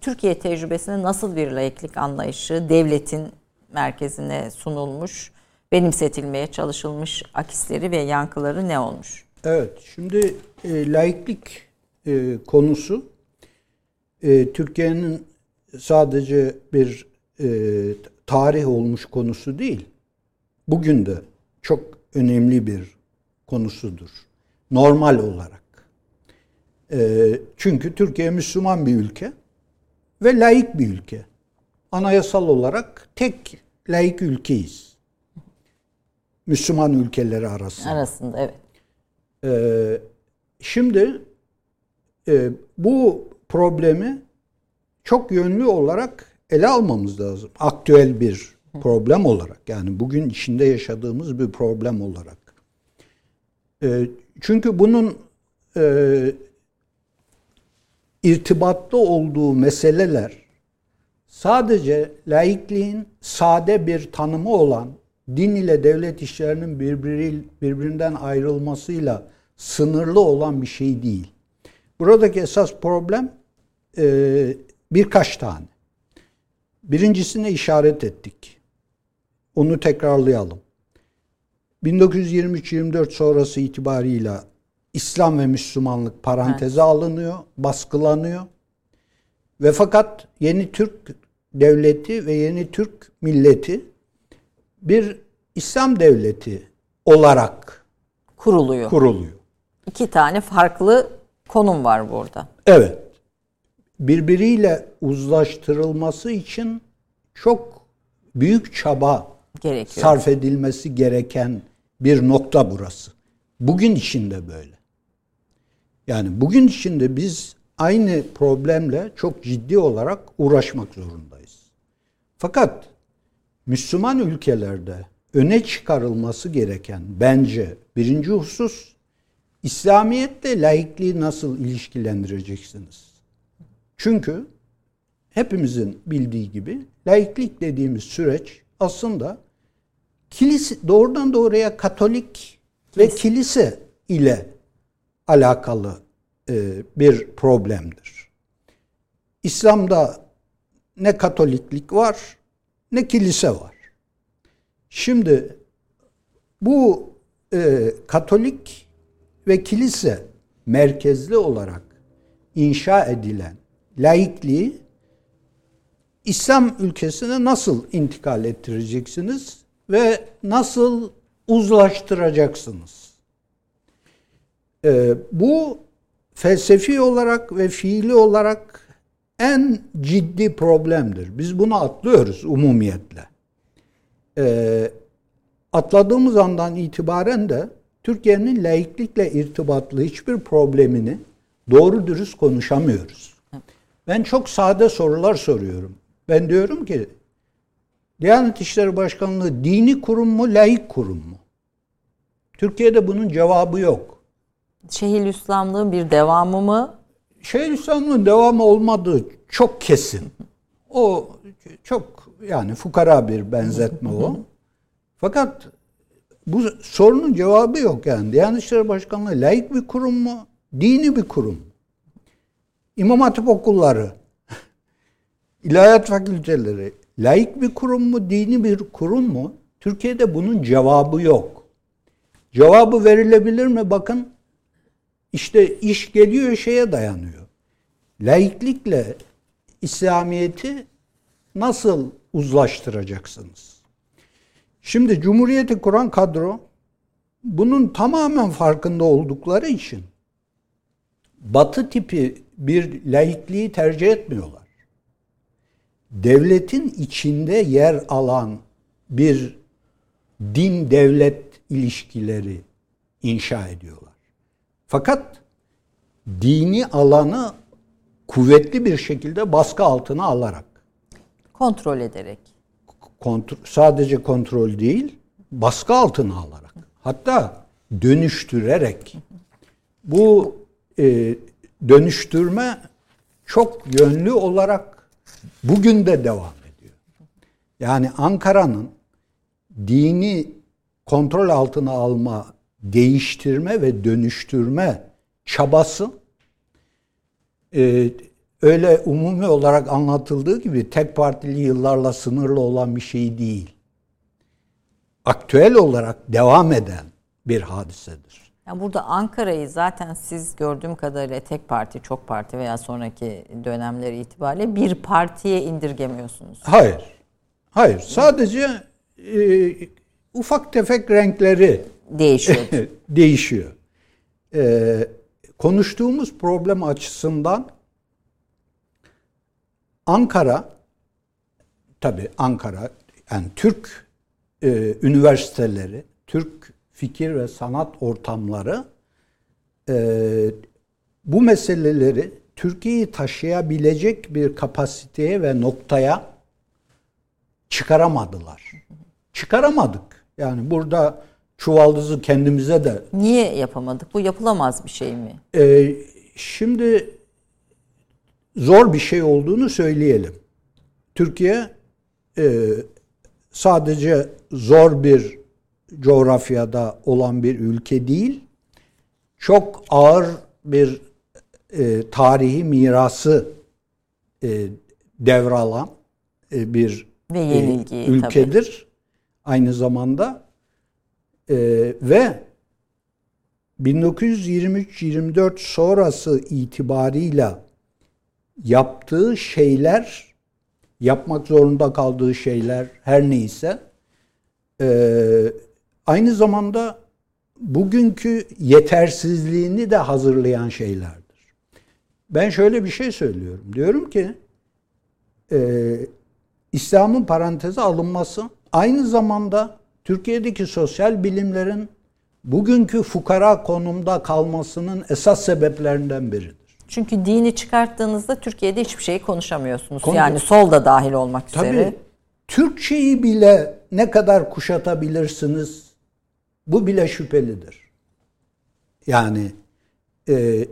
Türkiye tecrübesinde nasıl bir laiklik anlayışı devletin merkezine sunulmuş, benimsetilmeye çalışılmış akisleri ve yankıları ne olmuş? Evet, şimdi e, laiklik e, konusu e, Türkiye'nin sadece bir e, tarih olmuş konusu değil. Bugün de çok önemli bir konusudur. Normal olarak. E, çünkü Türkiye Müslüman bir ülke ve laik bir ülke. Anayasal olarak tek laik ülkeyiz. Müslüman ülkeleri arasında. Arasında evet. Ee, şimdi e, bu problemi çok yönlü olarak ele almamız lazım. Aktüel bir problem olarak. Yani bugün içinde yaşadığımız bir problem olarak. Ee, çünkü bunun e, irtibatlı olduğu meseleler sadece laikliğin sade bir tanımı olan din ile devlet işlerinin birbiri, birbirinden ayrılmasıyla sınırlı olan bir şey değil. Buradaki esas problem e, birkaç tane. Birincisine işaret ettik. Onu tekrarlayalım. 1923-24 sonrası itibarıyla İslam ve Müslümanlık paranteze alınıyor, baskılanıyor. Ve fakat yeni Türk devleti ve yeni Türk milleti bir İslam devleti olarak Kuruluyor. kuruluyor. İki tane farklı konum var burada. Evet. Birbiriyle uzlaştırılması için çok büyük çaba Gerekiyor. sarf edilmesi gereken bir nokta burası. Bugün içinde böyle. Yani bugün içinde biz aynı problemle çok ciddi olarak uğraşmak zorundayız. Fakat Müslüman ülkelerde öne çıkarılması gereken bence birinci husus İslamiyetle laikliği nasıl ilişkilendireceksiniz? Çünkü hepimizin bildiği gibi laiklik dediğimiz süreç aslında kilise doğrudan doğruya Katolik ve kilise ile alakalı e, bir problemdir. İslam'da ne Katoliklik var ne kilise var. Şimdi bu e, Katolik ve kilise merkezli olarak inşa edilen laikliği İslam ülkesine nasıl intikal ettireceksiniz ve nasıl uzlaştıracaksınız? Ee, bu felsefi olarak ve fiili olarak en ciddi problemdir. Biz bunu atlıyoruz umumiyetle. Ee, atladığımız andan itibaren de Türkiye'nin laiklikle irtibatlı hiçbir problemini doğru dürüst konuşamıyoruz. Ben çok sade sorular soruyorum. Ben diyorum ki Diyanet İşleri Başkanlığı dini kurum mu, laik kurum mu? Türkiye'de bunun cevabı yok. Şehir İslamlığın bir devamı mı? Şeyhülislam'ın devamı olmadığı çok kesin. O çok yani fukara bir benzetme o. Fakat bu sorunun cevabı yok yani. Diyanet İşleri Başkanlığı laik bir kurum mu? Dini bir kurum. mu? İmam Hatip okulları, ilahiyat fakülteleri laik bir kurum mu? Dini bir kurum mu? Türkiye'de bunun cevabı yok. Cevabı verilebilir mi? Bakın işte iş geliyor şeye dayanıyor. Laiklikle İslamiyet'i nasıl uzlaştıracaksınız? Şimdi Cumhuriyeti kuran kadro bunun tamamen farkında oldukları için batı tipi bir laikliği tercih etmiyorlar. Devletin içinde yer alan bir din devlet ilişkileri inşa ediyorlar. Fakat dini alanı kuvvetli bir şekilde baskı altına alarak Kontrol ederek. kontrol, sadece kontrol değil, baskı altına alarak, hatta dönüştürerek bu e, dönüştürme çok yönlü olarak bugün de devam ediyor. Yani Ankara'nın dini kontrol altına alma, değiştirme ve dönüştürme çabası e, öyle umumi olarak anlatıldığı gibi tek partili yıllarla sınırlı olan bir şey değil. Aktüel olarak devam eden bir hadisedir. Yani burada Ankara'yı zaten siz gördüğüm kadarıyla tek parti, çok parti veya sonraki dönemleri itibariyle bir partiye indirgemiyorsunuz. Hayır. Hayır. Sadece e, ufak tefek renkleri Değişiyor. değişiyor. E, konuştuğumuz problem açısından Ankara tabi Ankara yani Türk e, üniversiteleri, Türk fikir ve sanat ortamları e, bu meseleleri Türkiye'yi taşıyabilecek bir kapasiteye ve noktaya çıkaramadılar. Çıkaramadık. Yani burada çuvaldızı kendimize de Niye yapamadık? Bu yapılamaz bir şey mi? ee, şimdi zor bir şey olduğunu söyleyelim. Türkiye e, sadece zor bir coğrafyada olan bir ülke değil, çok ağır bir e, tarihi mirası e, devralan e, bir Ve e, yenilgi ülkedir. Aynı zamanda e, ve 1923-24 sonrası itibarıyla yaptığı şeyler, yapmak zorunda kaldığı şeyler her neyse, e, aynı zamanda bugünkü yetersizliğini de hazırlayan şeylerdir. Ben şöyle bir şey söylüyorum. Diyorum ki e, İslam'ın paranteze alınması aynı zamanda Türkiye'deki sosyal bilimlerin bugünkü fukara konumda kalmasının esas sebeplerinden biridir. Çünkü dini çıkarttığınızda Türkiye'de hiçbir şeyi konuşamıyorsunuz. Konu- Yani sol da dahil olmak üzere. Tabii Türkçeyi bile ne kadar kuşatabilirsiniz bu bile şüphelidir. Yani e,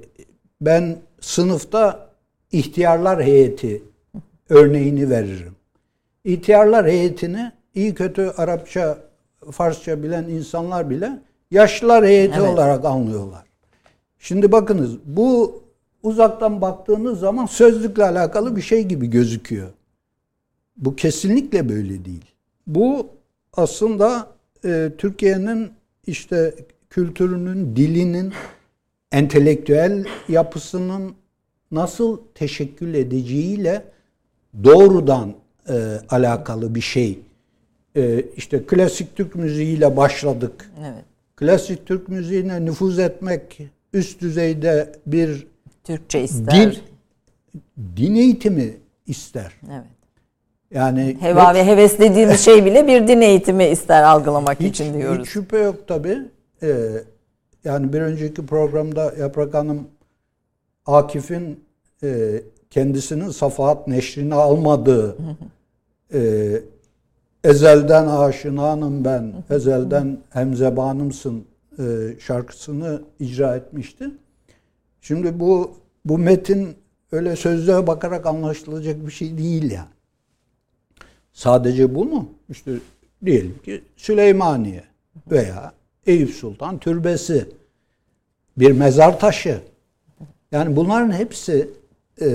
ben sınıfta ihtiyarlar heyeti örneğini veririm. İhtiyarlar heyetini iyi kötü Arapça, Farsça bilen insanlar bile yaşlılar heyeti Evet. olarak anlıyorlar. Şimdi bakınız bu uzaktan baktığınız zaman sözlükle alakalı bir şey gibi gözüküyor. Bu kesinlikle böyle değil. Bu aslında e, Türkiye'nin işte kültürünün, dilinin, entelektüel yapısının nasıl teşekkül edeceğiyle doğrudan e, alakalı bir şey. E, işte klasik Türk müziğiyle başladık. Evet. Klasik Türk müziğine nüfuz etmek üst düzeyde bir Türkçe ister. din din eğitimi ister. Evet. Yani Heva ve heves dediğimiz şey bile bir din eğitimi ister algılamak hiç, için diyoruz. hiç şüphe yok tabii. Ee, yani bir önceki programda Yaprak Hanım Akif'in e, kendisinin Safahat neşrini almadığı e, ezelden aşinanım ben, ezelden hemzebanımsın e, şarkısını icra etmişti. Şimdi bu bu metin öyle sözlüğe bakarak anlaşılacak bir şey değil yani. Sadece bu mu? İşte diyelim ki Süleymaniye veya Eyüp Sultan Türbesi bir mezar taşı. Yani bunların hepsi e,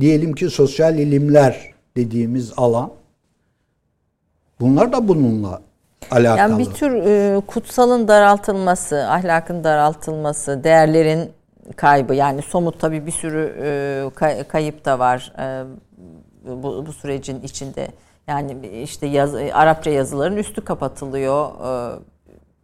diyelim ki sosyal ilimler dediğimiz alan bunlar da bununla alakalı. Yani bir tür e, kutsalın daraltılması, ahlakın daraltılması, değerlerin kaybı yani somut tabii bir sürü e, kayıp da var e, bu, bu sürecin içinde. Yani işte yaz, Arapça yazıların üstü kapatılıyor. E,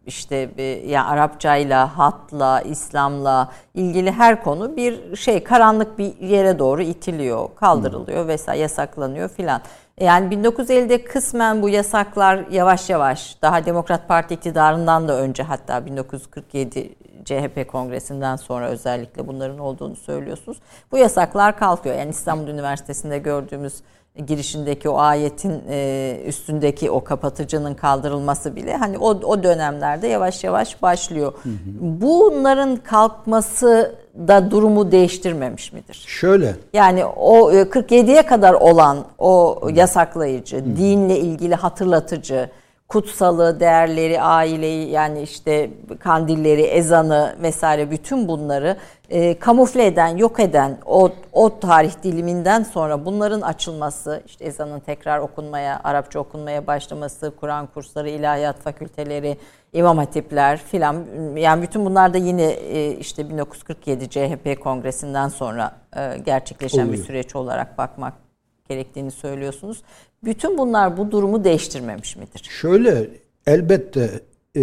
işte yani Arapçayla, hatla, İslam'la ilgili her konu bir şey karanlık bir yere doğru itiliyor, kaldırılıyor vesaire yasaklanıyor filan. Yani 1950'de kısmen bu yasaklar yavaş yavaş daha Demokrat Parti iktidarından da önce hatta 1947 CHP kongresinden sonra özellikle bunların olduğunu söylüyorsunuz. Bu yasaklar kalkıyor. Yani İstanbul Üniversitesi'nde gördüğümüz girişindeki o ayetin e, üstündeki o kapatıcının kaldırılması bile hani o, o dönemlerde yavaş yavaş başlıyor. Hı hı. Bunların kalkması da durumu değiştirmemiş midir? Şöyle. Yani o 47'ye e, kadar olan o yasaklayıcı, hı. dinle ilgili hatırlatıcı, kutsalı, değerleri, aileyi yani işte kandilleri, ezanı vesaire bütün bunları e, kamufle eden, yok eden o, o tarih diliminden sonra bunların açılması, işte ezanın tekrar okunmaya, Arapça okunmaya başlaması, Kur'an kursları, ilahiyat fakülteleri, imam hatipler filan yani bütün bunlar da yine e, işte 1947 CHP kongresinden sonra e, gerçekleşen Oluyor. bir süreç olarak bakmak gerektiğini söylüyorsunuz. Bütün bunlar bu durumu değiştirmemiş midir? Şöyle elbette e,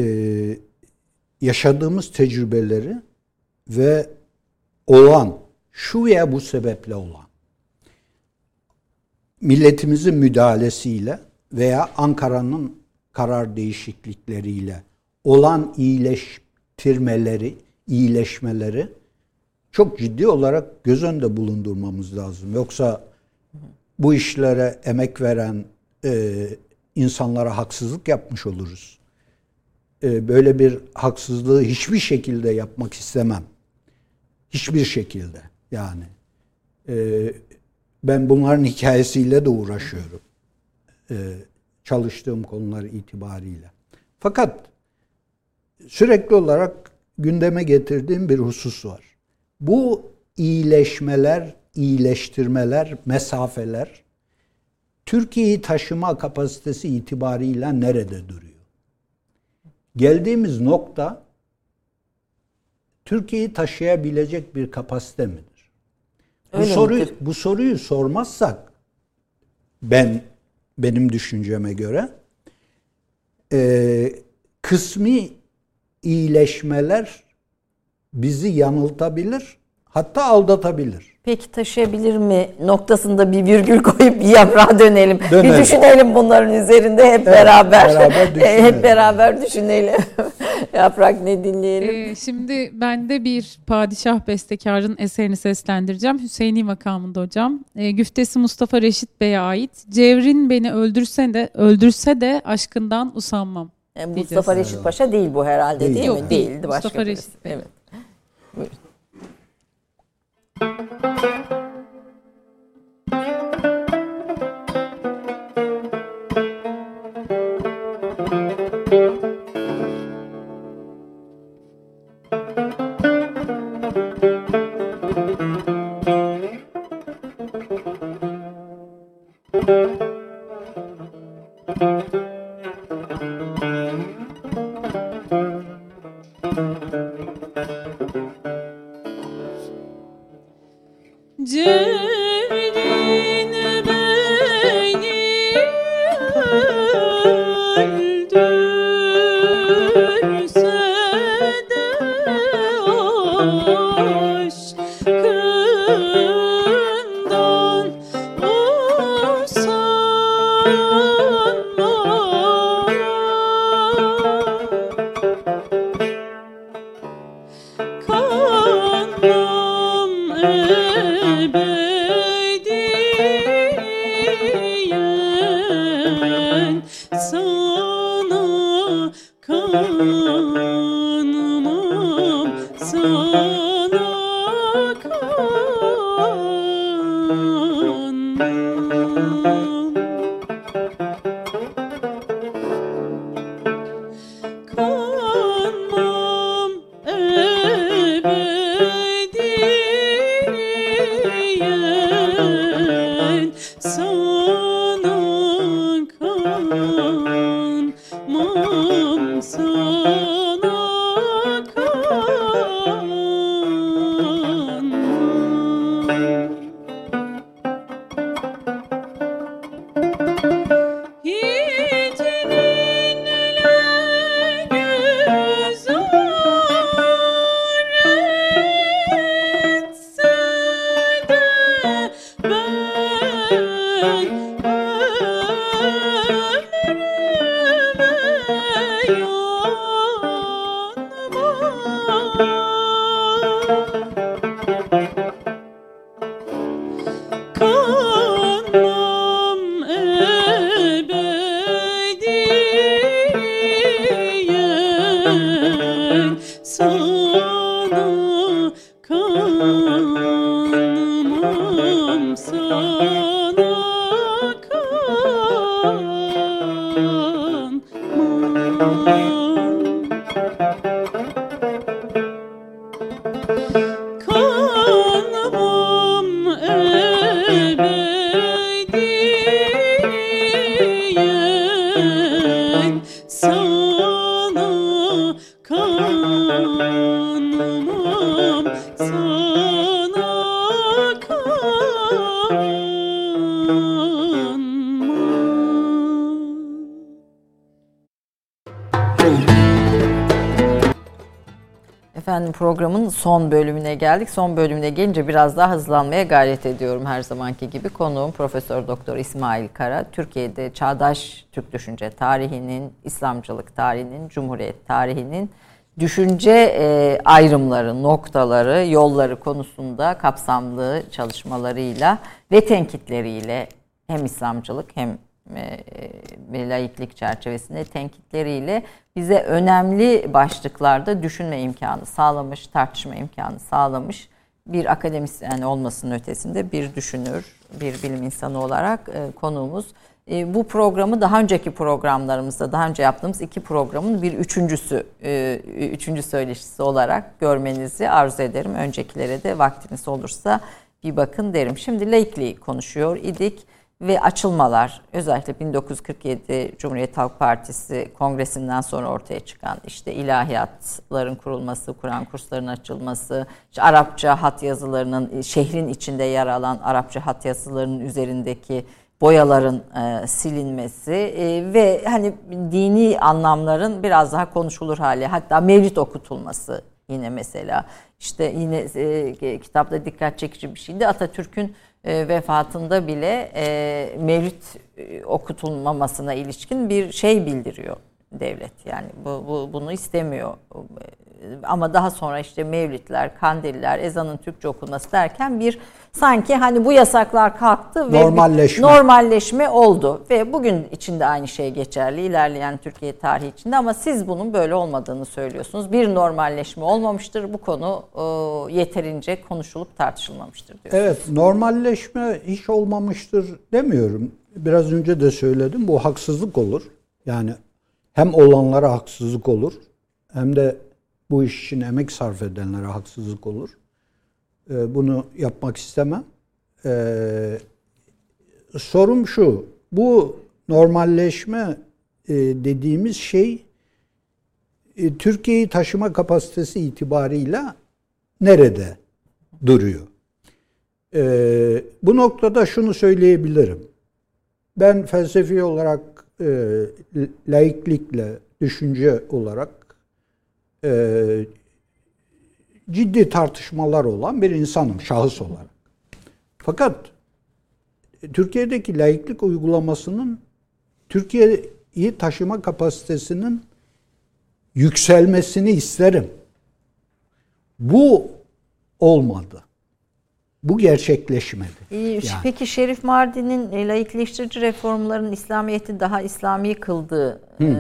yaşadığımız tecrübeleri ve olan şu veya bu sebeple olan milletimizin müdahalesiyle veya Ankara'nın karar değişiklikleriyle olan iyileştirmeleri, iyileşmeleri çok ciddi olarak göz önünde bulundurmamız lazım. Yoksa bu işlere emek veren e, insanlara haksızlık yapmış oluruz. E, böyle bir haksızlığı hiçbir şekilde yapmak istemem. Hiçbir şekilde yani. E, ben bunların hikayesiyle de uğraşıyorum. E, çalıştığım konular itibariyle. Fakat sürekli olarak gündeme getirdiğim bir husus var. Bu iyileşmeler iyileştirmeler, mesafeler Türkiye'yi taşıma kapasitesi itibariyle nerede duruyor? Geldiğimiz nokta Türkiye'yi taşıyabilecek bir kapasite midir? Öyle bu soruyu midir? bu soruyu sormazsak ben benim düşünceme göre e, kısmi iyileşmeler bizi yanıltabilir, hatta aldatabilir. Peki taşıyabilir mi noktasında bir virgül koyup bir yaprağa dönelim. dönelim. Bir düşünelim bunların üzerinde hep evet, beraber. beraber hep beraber düşünelim. Yaprak ne dinleyelim? Ee, şimdi ben de bir padişah bestekarın eserini seslendireceğim. Hüseyini makamında hocam. Ee, güftesi Mustafa Reşit Bey'e ait. Cevrin beni öldürse de öldürse de aşkından usanmam. Yani Mustafa Reşit Paşa değil bu herhalde değil, değil mi? Değildi başka Mustafa Reşit Bey. Evet. Buyurun. thank you. Programın son bölümüne geldik. Son bölümüne gelince biraz daha hızlanmaya gayret ediyorum her zamanki gibi. Konuğum Profesör Doktor İsmail Kara. Türkiye'de çağdaş Türk düşünce tarihinin, İslamcılık tarihinin, Cumhuriyet tarihinin düşünce e, ayrımları, noktaları, yolları konusunda kapsamlı çalışmalarıyla ve tenkitleriyle hem İslamcılık hem e, laiklik çerçevesinde tenkitleriyle bize önemli başlıklarda düşünme imkanı sağlamış, tartışma imkanı sağlamış bir akademisyen olmasının ötesinde bir düşünür, bir bilim insanı olarak e, konuğumuz. E, bu programı daha önceki programlarımızda, daha önce yaptığımız iki programın bir üçüncüsü, e, üçüncü söyleşisi olarak görmenizi arzu ederim. Öncekilere de vaktiniz olursa bir bakın derim. Şimdi laikliği konuşuyor idik ve açılmalar özellikle 1947 Cumhuriyet Halk Partisi kongresinden sonra ortaya çıkan işte ilahiyatların kurulması, Kur'an kurslarının açılması, işte Arapça hat yazılarının şehrin içinde yer alan Arapça hat yazılarının üzerindeki boyaların e, silinmesi e, ve hani dini anlamların biraz daha konuşulur hale hatta mevlid okutulması yine mesela. İşte yine e, kitapta dikkat çekici bir şeydi Atatürk'ün e, vefatında bile e, mevlüt e, okutulmamasına ilişkin bir şey bildiriyor devlet. Yani bu, bu bunu istemiyor. Ama daha sonra işte mevlitler, kandiller, ezanın Türkçe okunması derken bir sanki hani bu yasaklar kalktı ve normalleşme. normalleşme oldu ve bugün içinde aynı şey geçerli ilerleyen Türkiye tarihi içinde ama siz bunun böyle olmadığını söylüyorsunuz. Bir normalleşme olmamıştır. Bu konu e, yeterince konuşulup tartışılmamıştır diyorsunuz. Evet, normalleşme hiç olmamıştır demiyorum. Biraz önce de söyledim. Bu haksızlık olur. Yani hem olanlara haksızlık olur hem de bu iş için emek sarf edenlere haksızlık olur. Ee, bunu yapmak istemem. Ee, sorum şu, bu normalleşme e, dediğimiz şey e, Türkiye'yi taşıma kapasitesi itibarıyla nerede duruyor? Ee, bu noktada şunu söyleyebilirim. Ben felsefi olarak e, laiklikle, düşünce olarak ciddi tartışmalar olan bir insanım şahıs olarak. Fakat Türkiye'deki laiklik uygulamasının Türkiye'yi taşıma kapasitesinin yükselmesini isterim. Bu olmadı. Bu gerçekleşmedi. Yani. Peki Şerif Mardin'in e, laikleştirici reformların İslamiyet'i daha İslami kıldığı e,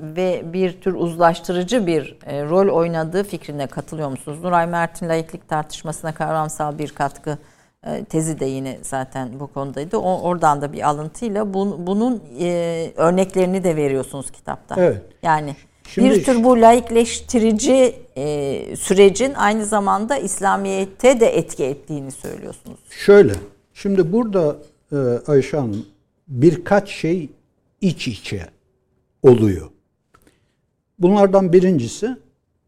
ve bir tür uzlaştırıcı bir e, rol oynadığı fikrine katılıyor musunuz? Nuray Mert'in laiklik tartışmasına kavramsal bir katkı e, tezi de yine zaten bu konudaydı. O, oradan da bir alıntıyla bun, bunun e, örneklerini de veriyorsunuz kitapta. Evet. Yani Şimdi- bir tür bu laikleştirici e, sürecin aynı zamanda İslamiyet'te de etki ettiğini söylüyorsunuz. Şöyle, şimdi burada e, Ayşe Hanım birkaç şey iç içe oluyor. Bunlardan birincisi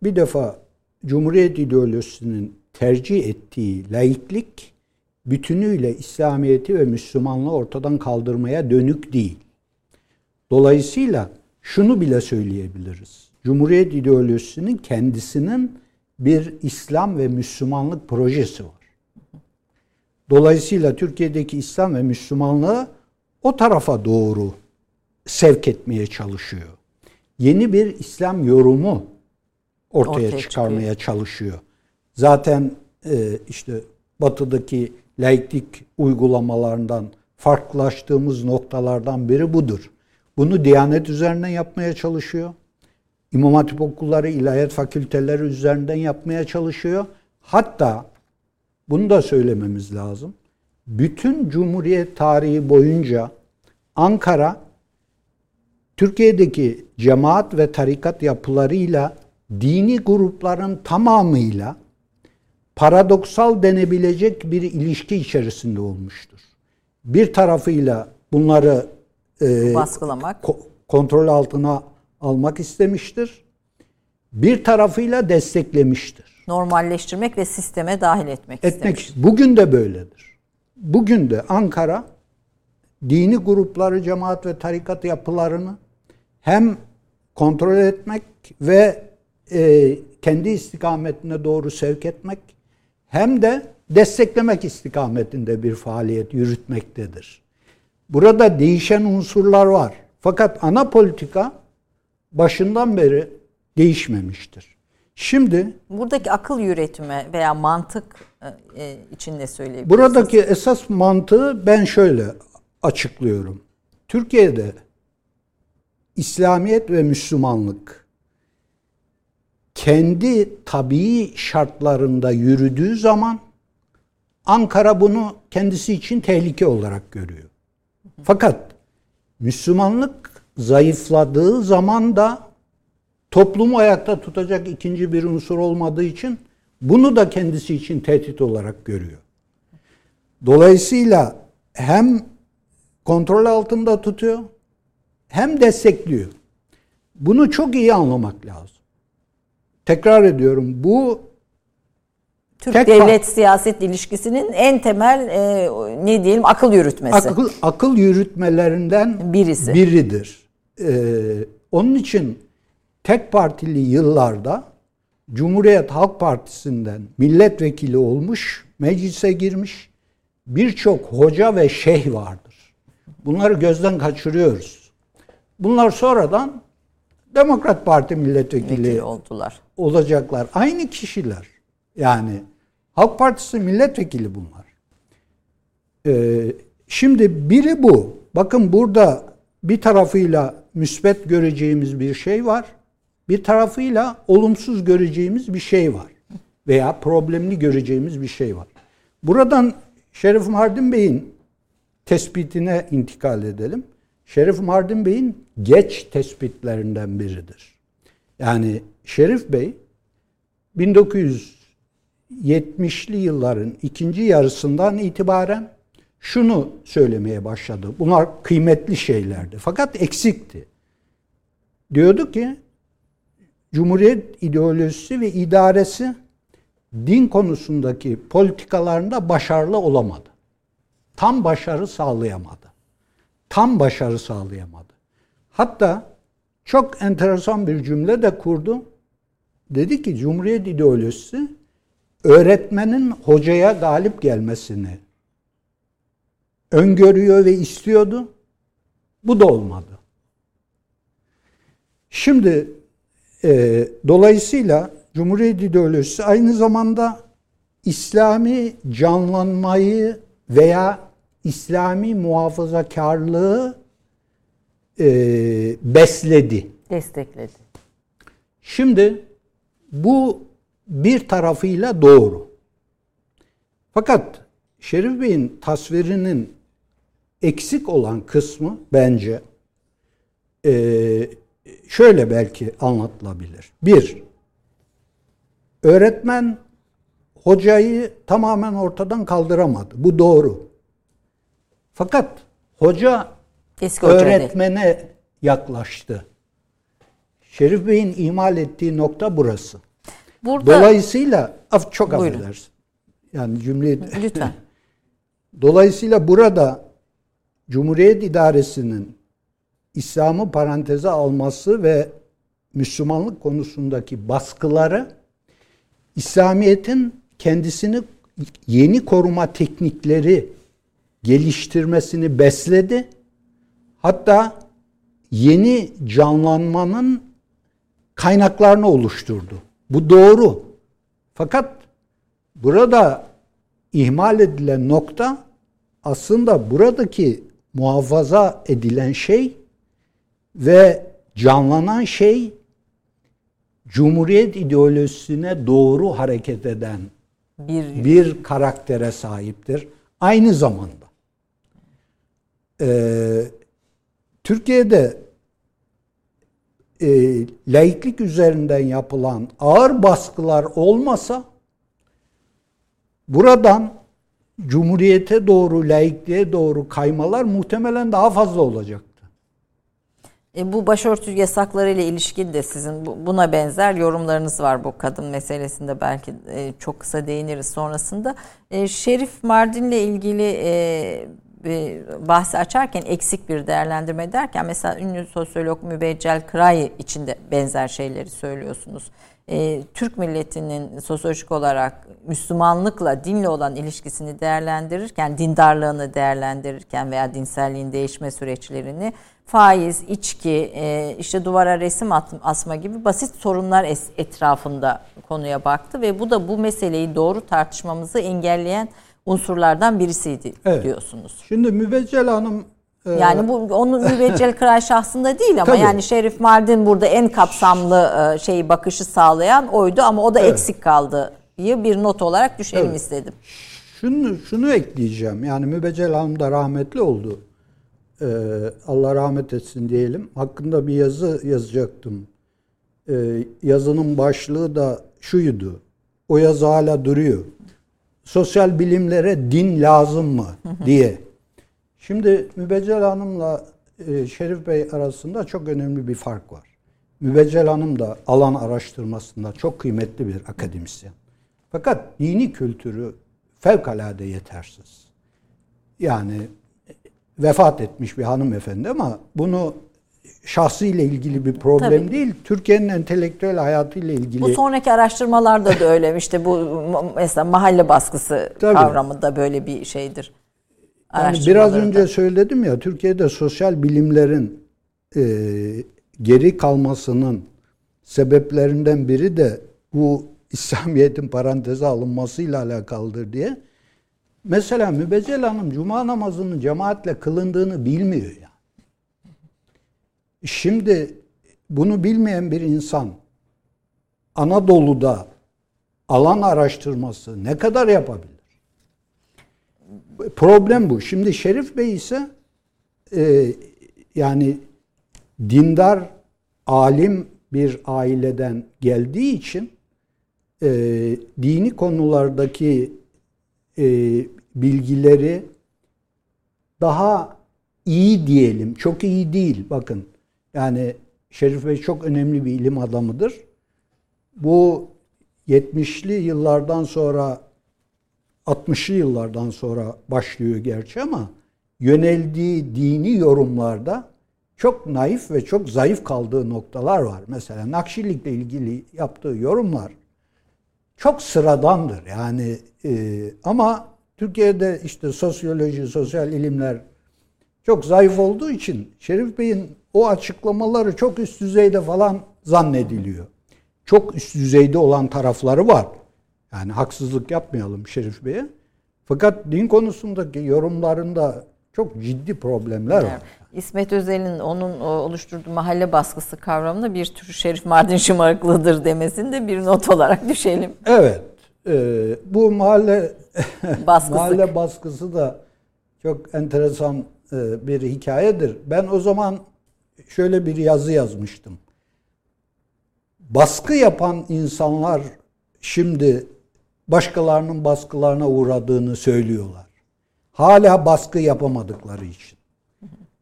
bir defa Cumhuriyet ideolojisinin tercih ettiği laiklik bütünüyle İslamiyeti ve Müslümanlığı ortadan kaldırmaya dönük değil. Dolayısıyla şunu bile söyleyebiliriz. Cumhuriyet ideolojisinin kendisinin bir İslam ve Müslümanlık projesi var. Dolayısıyla Türkiye'deki İslam ve Müslümanlığı o tarafa doğru sevk etmeye çalışıyor. Yeni bir İslam yorumu ortaya, Ortaya çıkarmaya çalışıyor. Zaten e, işte batıdaki laiklik uygulamalarından farklılaştığımız noktalardan biri budur. Bunu Diyanet üzerinden yapmaya çalışıyor. İmam Hatip okulları, ilahiyat fakülteleri üzerinden yapmaya çalışıyor. Hatta bunu da söylememiz lazım. Bütün Cumhuriyet tarihi boyunca Ankara Türkiye'deki cemaat ve tarikat yapılarıyla dini grupların tamamıyla paradoksal denebilecek bir ilişki içerisinde olmuştur. Bir tarafıyla bunları e, Baskılamak. ko- kontrol altına almak istemiştir. Bir tarafıyla desteklemiştir. Normalleştirmek ve sisteme dahil etmek, Etmek istemiş. bugün de böyledir. Bugün de Ankara dini grupları, cemaat ve tarikat yapılarını hem kontrol etmek ve e, kendi istikametine doğru sevk etmek hem de desteklemek istikametinde bir faaliyet yürütmektedir. Burada değişen unsurlar var. Fakat ana politika başından beri değişmemiştir. Şimdi Buradaki akıl yürütme veya mantık e, e, için ne söyleyebilirsiniz? Buradaki esas mantığı ben şöyle açıklıyorum. Türkiye'de İslamiyet ve Müslümanlık kendi tabii şartlarında yürüdüğü zaman Ankara bunu kendisi için tehlike olarak görüyor. Fakat Müslümanlık zayıfladığı zaman da toplumu ayakta tutacak ikinci bir unsur olmadığı için bunu da kendisi için tehdit olarak görüyor. Dolayısıyla hem kontrol altında tutuyor hem destekliyor. Bunu çok iyi anlamak lazım. Tekrar ediyorum bu Türk tek devlet siyaset ilişkisinin en temel e, ne diyelim akıl yürütmesi. akıl, akıl yürütmelerinden Birisi. biridir. Ee, onun için tek partili yıllarda Cumhuriyet Halk Partisi'nden milletvekili olmuş, meclise girmiş birçok hoca ve şeyh vardır. Bunları gözden kaçırıyoruz. Bunlar sonradan Demokrat Parti milletvekili Vekili oldular. olacaklar. Aynı kişiler. Yani Halk Partisi milletvekili bunlar. Ee, şimdi biri bu. Bakın burada bir tarafıyla müsbet göreceğimiz bir şey var. Bir tarafıyla olumsuz göreceğimiz bir şey var. Veya problemli göreceğimiz bir şey var. Buradan Şerif Mardin Bey'in tespitine intikal edelim. Şerif Mardin Bey'in geç tespitlerinden biridir. Yani Şerif Bey 1970'li yılların ikinci yarısından itibaren şunu söylemeye başladı. Bunlar kıymetli şeylerdi fakat eksikti. Diyordu ki Cumhuriyet ideolojisi ve idaresi din konusundaki politikalarında başarılı olamadı. Tam başarı sağlayamadı. Tam başarı sağlayamadı. Hatta çok enteresan bir cümle de kurdu. Dedi ki Cumhuriyet ideolojisi öğretmenin hocaya galip gelmesini öngörüyor ve istiyordu. Bu da olmadı. Şimdi e, dolayısıyla Cumhuriyet ideolojisi aynı zamanda İslami canlanmayı veya İslami muhafazakarlığı e, besledi. Destekledi. Şimdi bu bir tarafıyla doğru. Fakat Şerif Bey'in tasvirinin eksik olan kısmı bence e, şöyle belki anlatılabilir. Bir, öğretmen hocayı tamamen ortadan kaldıramadı. Bu doğru. Fakat hoca Eski öğretmene yaklaştı. Şerif Bey'in imal ettiği nokta burası. Burada Dolayısıyla af çok Buyurun. affedersin. Yani cümleyi lütfen. Dolayısıyla burada Cumhuriyet İdaresi'nin İslam'ı paranteze alması ve Müslümanlık konusundaki baskıları İslamiyet'in kendisini yeni koruma teknikleri geliştirmesini besledi. Hatta yeni canlanmanın kaynaklarını oluşturdu. Bu doğru. Fakat burada ihmal edilen nokta aslında buradaki muhafaza edilen şey ve canlanan şey Cumhuriyet ideolojisine doğru hareket eden Bir bir karaktere sahiptir. Aynı zamanda e, Türkiye'de e, laiklik üzerinden yapılan ağır baskılar olmasa buradan Cumhuriyete doğru, laikliğe doğru kaymalar muhtemelen daha fazla olacaktı. E, bu başörtü yasakları ile ilişkin de sizin bu- buna benzer yorumlarınız var bu kadın meselesinde belki e, çok kısa değiniriz sonrasında. E, Şerif Mardin'le ilgili e, e, bahsi açarken eksik bir değerlendirme derken mesela ünlü sosyolog Mübeccel Kıray için de benzer şeyleri söylüyorsunuz. E, Türk milletinin sosyolojik olarak Müslümanlıkla, dinle olan ilişkisini değerlendirirken, dindarlığını değerlendirirken veya dinselliğin değişme süreçlerini faiz, içki, e, işte duvara resim asma gibi basit sorunlar etrafında konuya baktı ve bu da bu meseleyi doğru tartışmamızı engelleyen unsurlardan birisiydi Evet. diyorsunuz. Şimdi Mübeccel Hanım e, Yani bu onun mübeccel kıray şahsında değil ama Tabii. yani Şerif Mardin burada en kapsamlı e, şeyi bakışı sağlayan oydu ama o da eksik kaldı diye bir not olarak düşelim Evet. istedim. Şunu, şunu ekleyeceğim. Yani Mübeccel Hanım da rahmetli oldu. Ee, Allah rahmet etsin diyelim. Hakkında bir yazı yazacaktım. Ee, yazının başlığı da şuydu. O yazı hala duruyor. Sosyal bilimlere din lazım mı diye. Şimdi Mübeccel Hanım'la e, Şerif Bey arasında çok önemli bir fark var. Mübeccel Hanım da alan araştırmasında çok kıymetli bir akademisyen. Fakat dini kültürü fevkalade yetersiz. Yani vefat etmiş bir hanımefendi ama bunu şahsıyla ilgili bir problem Tabii. değil. Türkiye'nin entelektüel hayatıyla ilgili. Bu sonraki araştırmalarda da öyle işte bu mesela mahalle baskısı Tabii. kavramı da böyle bir şeydir. Yani biraz önce söyledim ya Türkiye'de sosyal bilimlerin e, geri kalmasının sebeplerinden biri de bu İslamiyet'in paranteze alınmasıyla alakalıdır diye. Mesela Mübeccel Hanım cuma namazının cemaatle kılındığını bilmiyor ya. Şimdi bunu bilmeyen bir insan Anadolu'da alan araştırması ne kadar yapabilir? Problem bu. Şimdi Şerif Bey ise e, yani dindar, alim bir aileden geldiği için e, dini konulardaki e, bilgileri daha iyi diyelim. Çok iyi değil. Bakın yani Şerif Bey çok önemli bir ilim adamıdır. Bu 70'li yıllardan sonra 60'lı yıllardan sonra başlıyor gerçi ama yöneldiği dini yorumlarda çok naif ve çok zayıf kaldığı noktalar var. Mesela Nakşilikle ilgili yaptığı yorumlar çok sıradandır. Yani e, ama Türkiye'de işte sosyoloji, sosyal ilimler çok zayıf olduğu için Şerif Bey'in o açıklamaları çok üst düzeyde falan zannediliyor. Çok üst düzeyde olan tarafları var. Yani haksızlık yapmayalım Şerif Bey'e. Fakat din konusundaki yorumlarında çok ciddi problemler var. İsmet Özel'in onun o, oluşturduğu mahalle baskısı kavramında bir tür Şerif Mardin şımarıklığıdır demesini de bir not olarak düşelim. Evet. e, bu mahalle Baskısı. mahalle baskısı da çok enteresan e, bir hikayedir. Ben o zaman şöyle bir yazı yazmıştım. Baskı yapan insanlar şimdi başkalarının baskılarına uğradığını söylüyorlar. Hala baskı yapamadıkları için.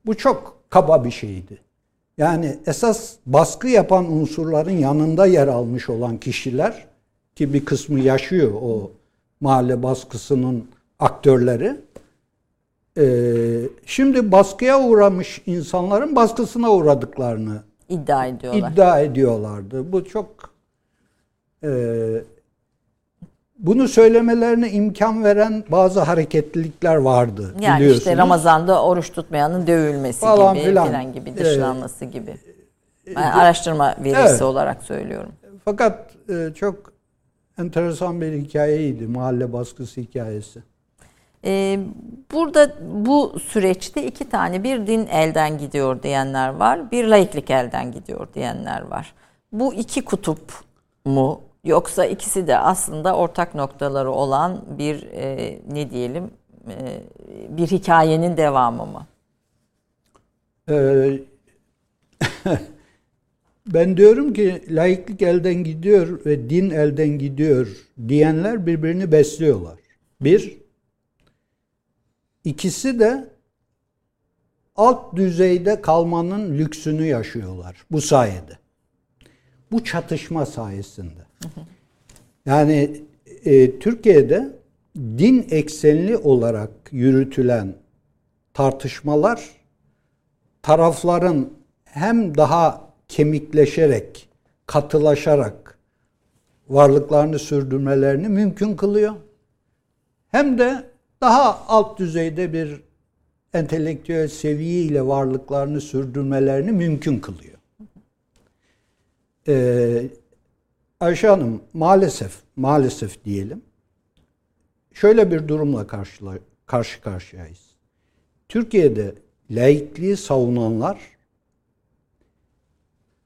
Bu çok kaba bir şeydi. Yani esas baskı yapan unsurların yanında yer almış olan kişiler ki bir kısmı yaşıyor o mahalle baskısının aktörleri. Ee, şimdi baskıya uğramış insanların baskısına uğradıklarını iddia ediyorlar. iddia ediyorlardı. Bu çok e, bunu söylemelerine imkan veren bazı hareketlilikler vardı yani biliyorsunuz. işte Ramazan'da oruç tutmayanın dövülmesi Falan gibi filan. filan gibi Ee, dışlanması gibi. Yani araştırma verisi evet. olarak söylüyorum. Fakat e, çok enteresan bir hikayeydi mahalle baskısı hikayesi. Ee, burada bu süreçte iki tane bir din elden gidiyor diyenler var, bir laiklik elden gidiyor diyenler var. Bu iki kutup mu yoksa ikisi de aslında ortak noktaları olan bir e, ne diyelim e, bir hikayenin devamı mı? Ee, ben diyorum ki laiklik elden gidiyor ve din elden gidiyor diyenler birbirini besliyorlar. Bir, ikisi de alt düzeyde kalmanın lüksünü yaşıyorlar bu sayede. Bu çatışma sayesinde. Yani e, Türkiye'de din eksenli olarak yürütülen tartışmalar tarafların hem daha kemikleşerek, katılaşarak varlıklarını sürdürmelerini mümkün kılıyor. Hem de daha alt düzeyde bir entelektüel seviye ile varlıklarını sürdürmelerini mümkün kılıyor. Ee, Ayşe Hanım maalesef, maalesef diyelim, şöyle bir durumla karşıla, karşı karşıyayız. Türkiye'de laikliği savunanlar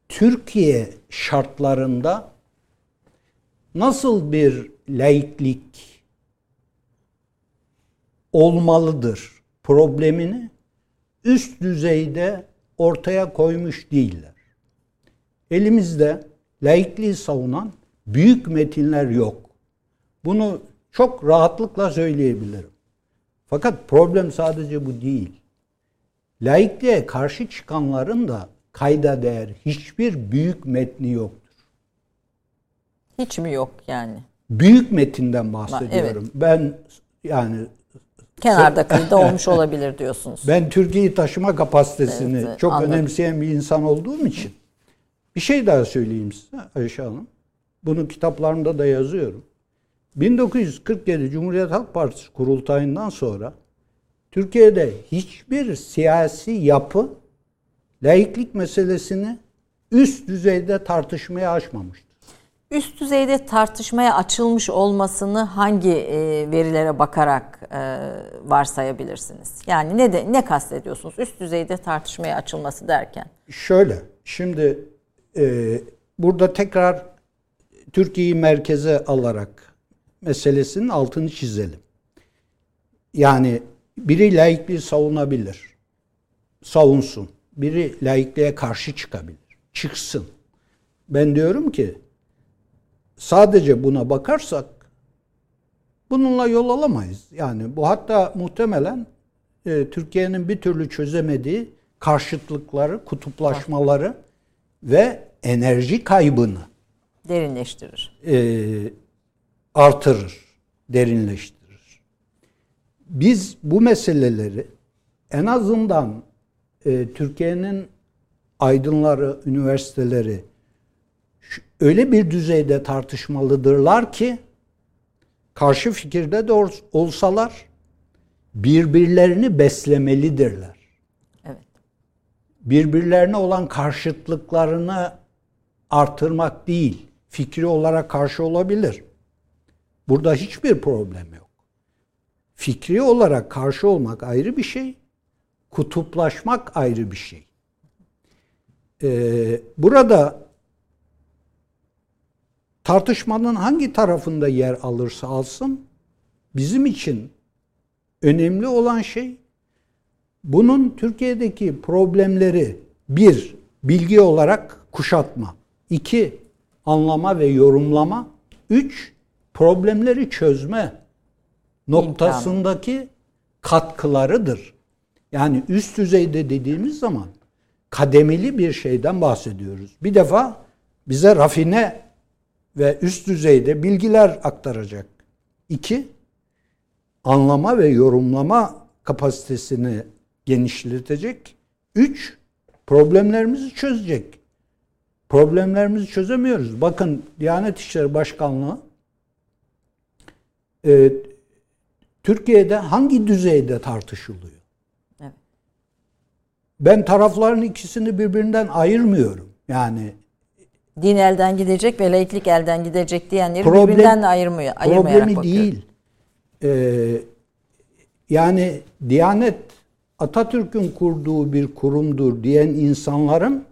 Türkiye şartlarında nasıl bir laiklik olmalıdır problemini üst düzeyde ortaya koymuş değiller. Elimizde laikliği savunan büyük metinler yok. Bunu çok rahatlıkla söyleyebilirim. Fakat problem sadece bu değil. Laikliğe karşı çıkanların da kayda değer hiçbir büyük metni yoktur. Hiç mi yok yani? Büyük metinden bahsediyorum. Ben yani Kenarda kıyıda olmuş olabilir diyorsunuz. ben Türkiye'yi taşıma kapasitesini Evet, çok anladım. önemseyen bir insan olduğum için bir şey daha söyleyeyim size Ayşe Hanım. Bunu kitaplarımda da yazıyorum. 1947 Cumhuriyet Halk Partisi kurultayından sonra Türkiye'de hiçbir siyasi yapı laiklik meselesini üst düzeyde tartışmaya açmamıştır. Üst düzeyde tartışmaya açılmış olmasını hangi e, verilere bakarak e, varsayabilirsiniz? Yani ne de ne kastediyorsunuz? Üst düzeyde tartışmaya açılması derken. Şöyle, şimdi e, burada tekrar Türkiye'yi merkeze alarak meselesinin altını çizelim. Yani biri laikliği savunabilir, savunsun. Biri laikliğe karşı çıkabilir, çıksın. Ben diyorum ki sadece buna bakarsak bununla yol alamayız. Yani bu hatta muhtemelen e, Türkiye'nin bir türlü çözemediği karşıtlıkları, kutuplaşmaları ve enerji kaybını Derinleştirir. e, artırır, derinleştirir. Biz bu meseleleri en azından e, Türkiye'nin aydınları, üniversiteleri öyle bir düzeyde tartışmalıdırlar ki karşı fikirde de ol- olsalar birbirlerini beslemelidirler. Evet. Birbirlerine olan karşıtlıklarını artırmak değil, fikri olarak karşı olabilir. Burada hiçbir problem yok. Fikri olarak karşı olmak ayrı bir şey, kutuplaşmak ayrı bir şey. Ee, burada tartışmanın hangi tarafında yer alırsa alsın bizim için önemli olan şey bunun Türkiye'deki problemleri bir bilgi olarak kuşatma, iki anlama ve yorumlama, üç problemleri çözme noktasındaki katkılarıdır. Yani üst düzeyde dediğimiz zaman kademeli bir şeyden bahsediyoruz. Bir defa bize rafine ve üst düzeyde bilgiler aktaracak. İki, anlama ve yorumlama kapasitesini genişletecek. Üç, problemlerimizi çözecek. Problemlerimizi çözemiyoruz. Bakın Diyanet İşleri Başkanlığı e, Türkiye'de hangi düzeyde tartışılıyor? Evet. Ben tarafların ikisini birbirinden ayırmıyorum. Yani din elden gidecek ve laiklik elden gidecek diyenleri problem, birbirinden ayırmıyor. Problemi bakıyor. değil. Ee, yani Diyanet Atatürk'ün kurduğu bir kurumdur diyen insanların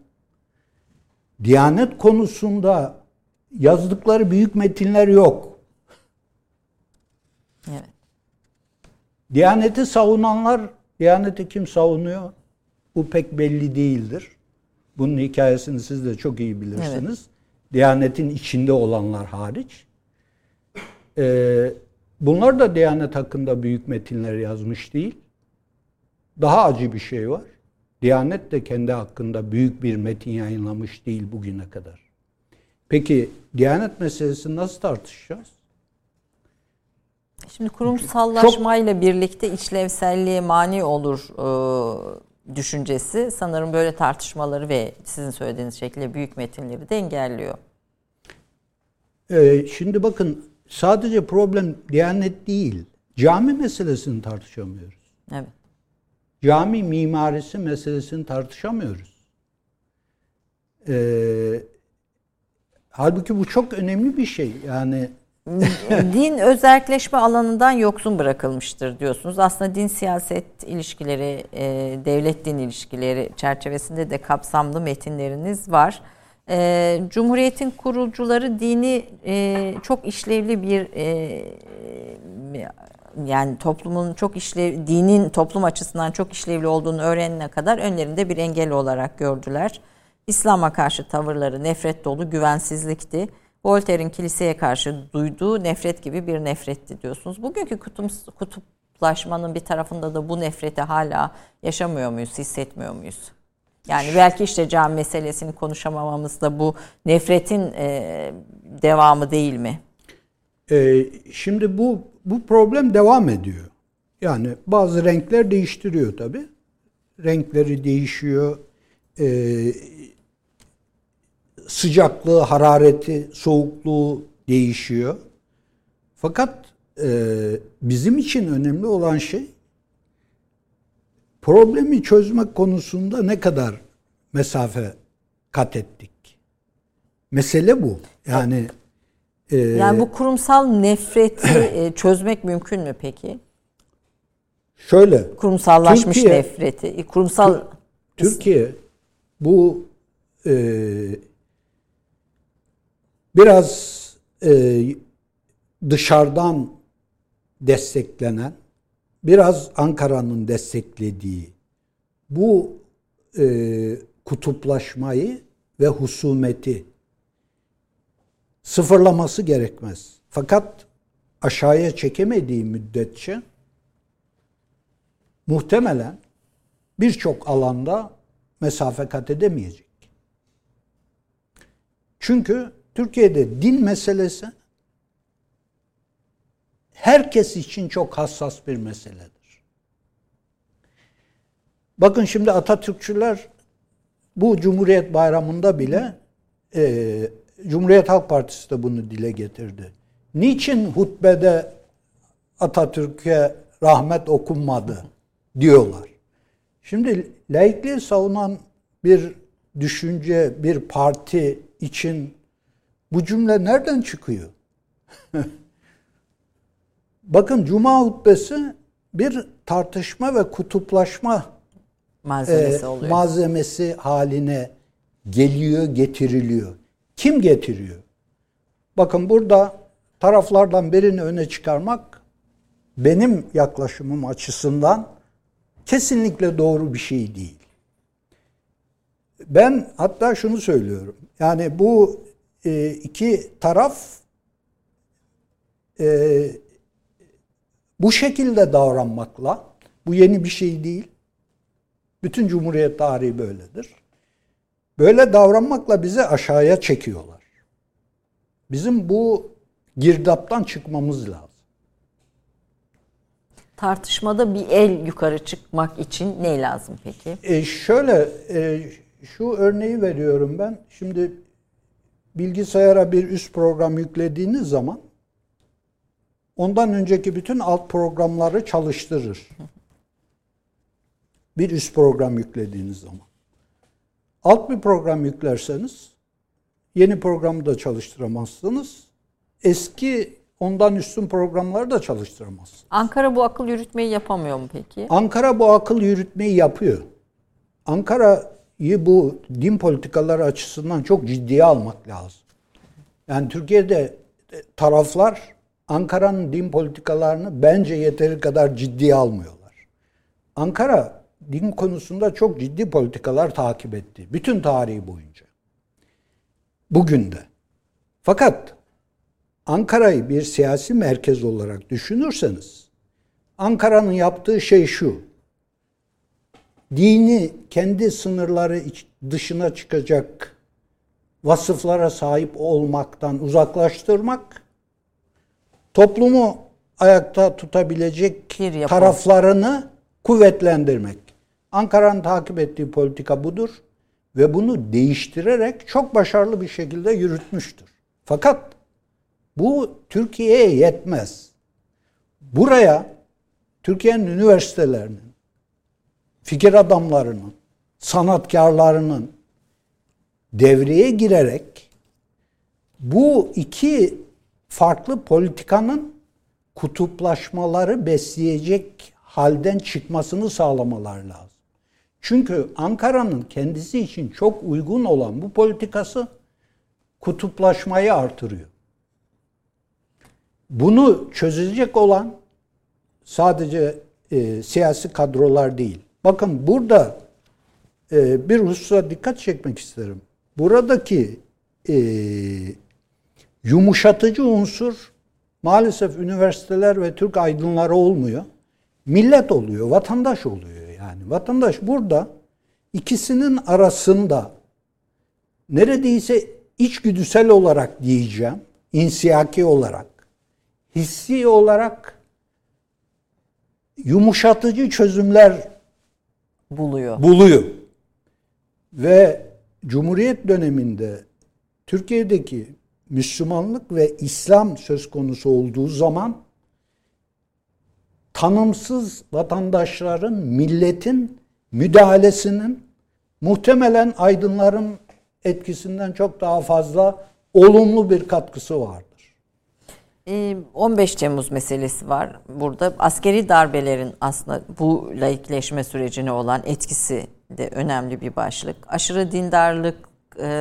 Diyanet konusunda yazdıkları büyük metinler yok. Evet. Diyaneti savunanlar, Diyaneti kim savunuyor? Bu pek belli değildir. Bunun hikayesini siz de çok iyi bilirsiniz. Evet. Diyanetin içinde olanlar hariç. Ee, bunlar da Diyanet hakkında büyük metinler yazmış değil. Daha acı bir şey var. Diyanet de kendi hakkında büyük bir metin yayınlamış değil bugüne kadar. Peki Diyanet meselesini nasıl tartışacağız? Şimdi kurumsallaşmayla Çok... birlikte işlevselliğe mani olur e, düşüncesi sanırım böyle tartışmaları ve sizin söylediğiniz şekilde büyük metinleri de engelliyor. Ee, şimdi bakın sadece problem Diyanet değil. Cami meselesini tartışamıyoruz. Evet. Cami mimarisi meselesini tartışamıyoruz. Ee, halbuki bu çok önemli bir şey. Yani din özelleşme alanından yoksun bırakılmıştır diyorsunuz. Aslında din siyaset ilişkileri, e, devlet din ilişkileri çerçevesinde de kapsamlı metinleriniz var. E, Cumhuriyetin kurucuları dini e, çok işlevli bir yani toplumun çok işlev dinin toplum açısından çok işlevli olduğunu öğrenene kadar önlerinde bir engel olarak gördüler. İslam'a karşı tavırları nefret dolu güvensizlikti. Voltaire'in kiliseye karşı duyduğu nefret gibi bir nefretti diyorsunuz. Bugünkü kutum, kutuplaşmanın bir tarafında da bu nefreti hala yaşamıyor muyuz, hissetmiyor muyuz? Yani belki işte cami meselesini konuşamamamız da bu nefretin e, devamı değil mi? Ee, şimdi bu bu problem devam ediyor. Yani bazı renkler değiştiriyor tabi. Renkleri değişiyor. Ee, sıcaklığı, harareti, soğukluğu değişiyor. Fakat e, bizim için önemli olan şey problemi çözmek konusunda ne kadar mesafe kat ettik. Mesele bu. Yani e, yani bu kurumsal nefreti e, çözmek mümkün mü peki? Şöyle. Kurumsallaşmış Türkiye, nefreti. Kurumsal Türkiye bu e, biraz e, dışarıdan desteklenen, biraz Ankara'nın desteklediği bu e, kutuplaşmayı ve husumeti sıfırlaması gerekmez. Fakat aşağıya çekemediği müddetçe muhtemelen birçok alanda mesafe kat edemeyecek. Çünkü Türkiye'de din meselesi herkes için çok hassas bir meseledir. Bakın şimdi Atatürkçüler bu Cumhuriyet Bayramı'nda bile e, Cumhuriyet Halk Partisi de bunu dile getirdi. Niçin hutbede Atatürk'e rahmet okunmadı diyorlar. Şimdi laikliği savunan bir düşünce, bir parti için bu cümle nereden çıkıyor? Bakın Cuma hutbesi bir tartışma ve kutuplaşma malzemesi, e, oluyor. malzemesi haline geliyor, getiriliyor. Kim getiriyor? Bakın burada taraflardan birini öne çıkarmak benim yaklaşımım açısından kesinlikle doğru bir şey değil. Ben hatta şunu söylüyorum. Yani bu e, iki taraf e, bu şekilde davranmakla bu yeni bir şey değil. Bütün Cumhuriyet tarihi böyledir. Böyle davranmakla bizi aşağıya çekiyorlar. Bizim bu girdaptan çıkmamız lazım. Tartışmada bir el yukarı çıkmak için ne lazım peki? E şöyle e, şu örneği veriyorum ben. Şimdi bilgisayara bir üst program yüklediğiniz zaman ondan önceki bütün alt programları çalıştırır. Bir üst program yüklediğiniz zaman. Alt bir program yüklerseniz yeni programı da çalıştıramazsınız. Eski ondan üstün programları da çalıştıramazsınız. Ankara bu akıl yürütmeyi yapamıyor mu peki? Ankara bu akıl yürütmeyi yapıyor. Ankara'yı bu din politikaları açısından çok ciddiye almak lazım. Yani Türkiye'de taraflar Ankara'nın din politikalarını bence yeteri kadar ciddiye almıyorlar. Ankara din konusunda çok ciddi politikalar takip etti. Bütün tarihi boyunca. Bugün de. Fakat Ankara'yı bir siyasi merkez olarak düşünürseniz Ankara'nın yaptığı şey şu. Dini kendi sınırları dışına çıkacak vasıflara sahip olmaktan uzaklaştırmak, toplumu ayakta tutabilecek taraflarını kuvvetlendirmek. Ankara'nın takip ettiği politika budur ve bunu değiştirerek çok başarılı bir şekilde yürütmüştür. Fakat bu Türkiye'ye yetmez. Buraya Türkiye'nin üniversitelerinin, fikir adamlarının, sanatkarlarının devreye girerek bu iki farklı politikanın kutuplaşmaları besleyecek halden çıkmasını sağlamalar lazım. Çünkü Ankara'nın kendisi için çok uygun olan bu politikası kutuplaşmayı artırıyor. Bunu çözecek olan sadece e, siyasi kadrolar değil. Bakın burada e, bir hususa dikkat çekmek isterim. Buradaki e, yumuşatıcı unsur maalesef üniversiteler ve Türk aydınları olmuyor. Millet oluyor, vatandaş oluyor yani. Vatandaş burada ikisinin arasında neredeyse içgüdüsel olarak diyeceğim, insiyaki olarak, hissi olarak yumuşatıcı çözümler buluyor. Buluyor. Ve Cumhuriyet döneminde Türkiye'deki Müslümanlık ve İslam söz konusu olduğu zaman tanımsız vatandaşların, milletin müdahalesinin muhtemelen aydınların etkisinden çok daha fazla olumlu bir katkısı vardır. 15 Temmuz meselesi var. Burada askeri darbelerin aslında bu laikleşme sürecine olan etkisi de önemli bir başlık. Aşırı dindarlık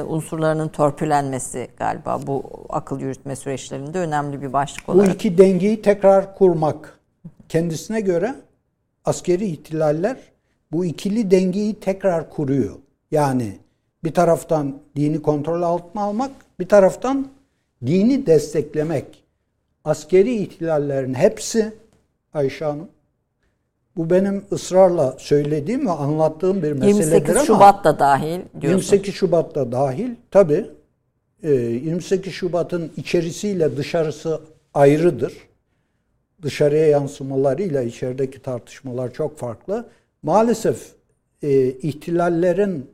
unsurlarının törpülenmesi galiba bu akıl yürütme süreçlerinde önemli bir başlık olarak. Bu iki dengeyi tekrar kurmak. Kendisine göre askeri ihtilaller bu ikili dengeyi tekrar kuruyor. Yani bir taraftan dini kontrol altına almak, bir taraftan dini desteklemek. Askeri ihtilallerin hepsi Ayşe Hanım bu benim ısrarla söylediğim ve anlattığım bir meseledir 28 ama Şubat da dahil diyorsun. 28 Şubat da dahil tabi 28 Şubat'ın içerisiyle dışarısı ayrıdır. Dışarıya yansımalarıyla içerideki tartışmalar çok farklı. Maalesef e, ihtilallerin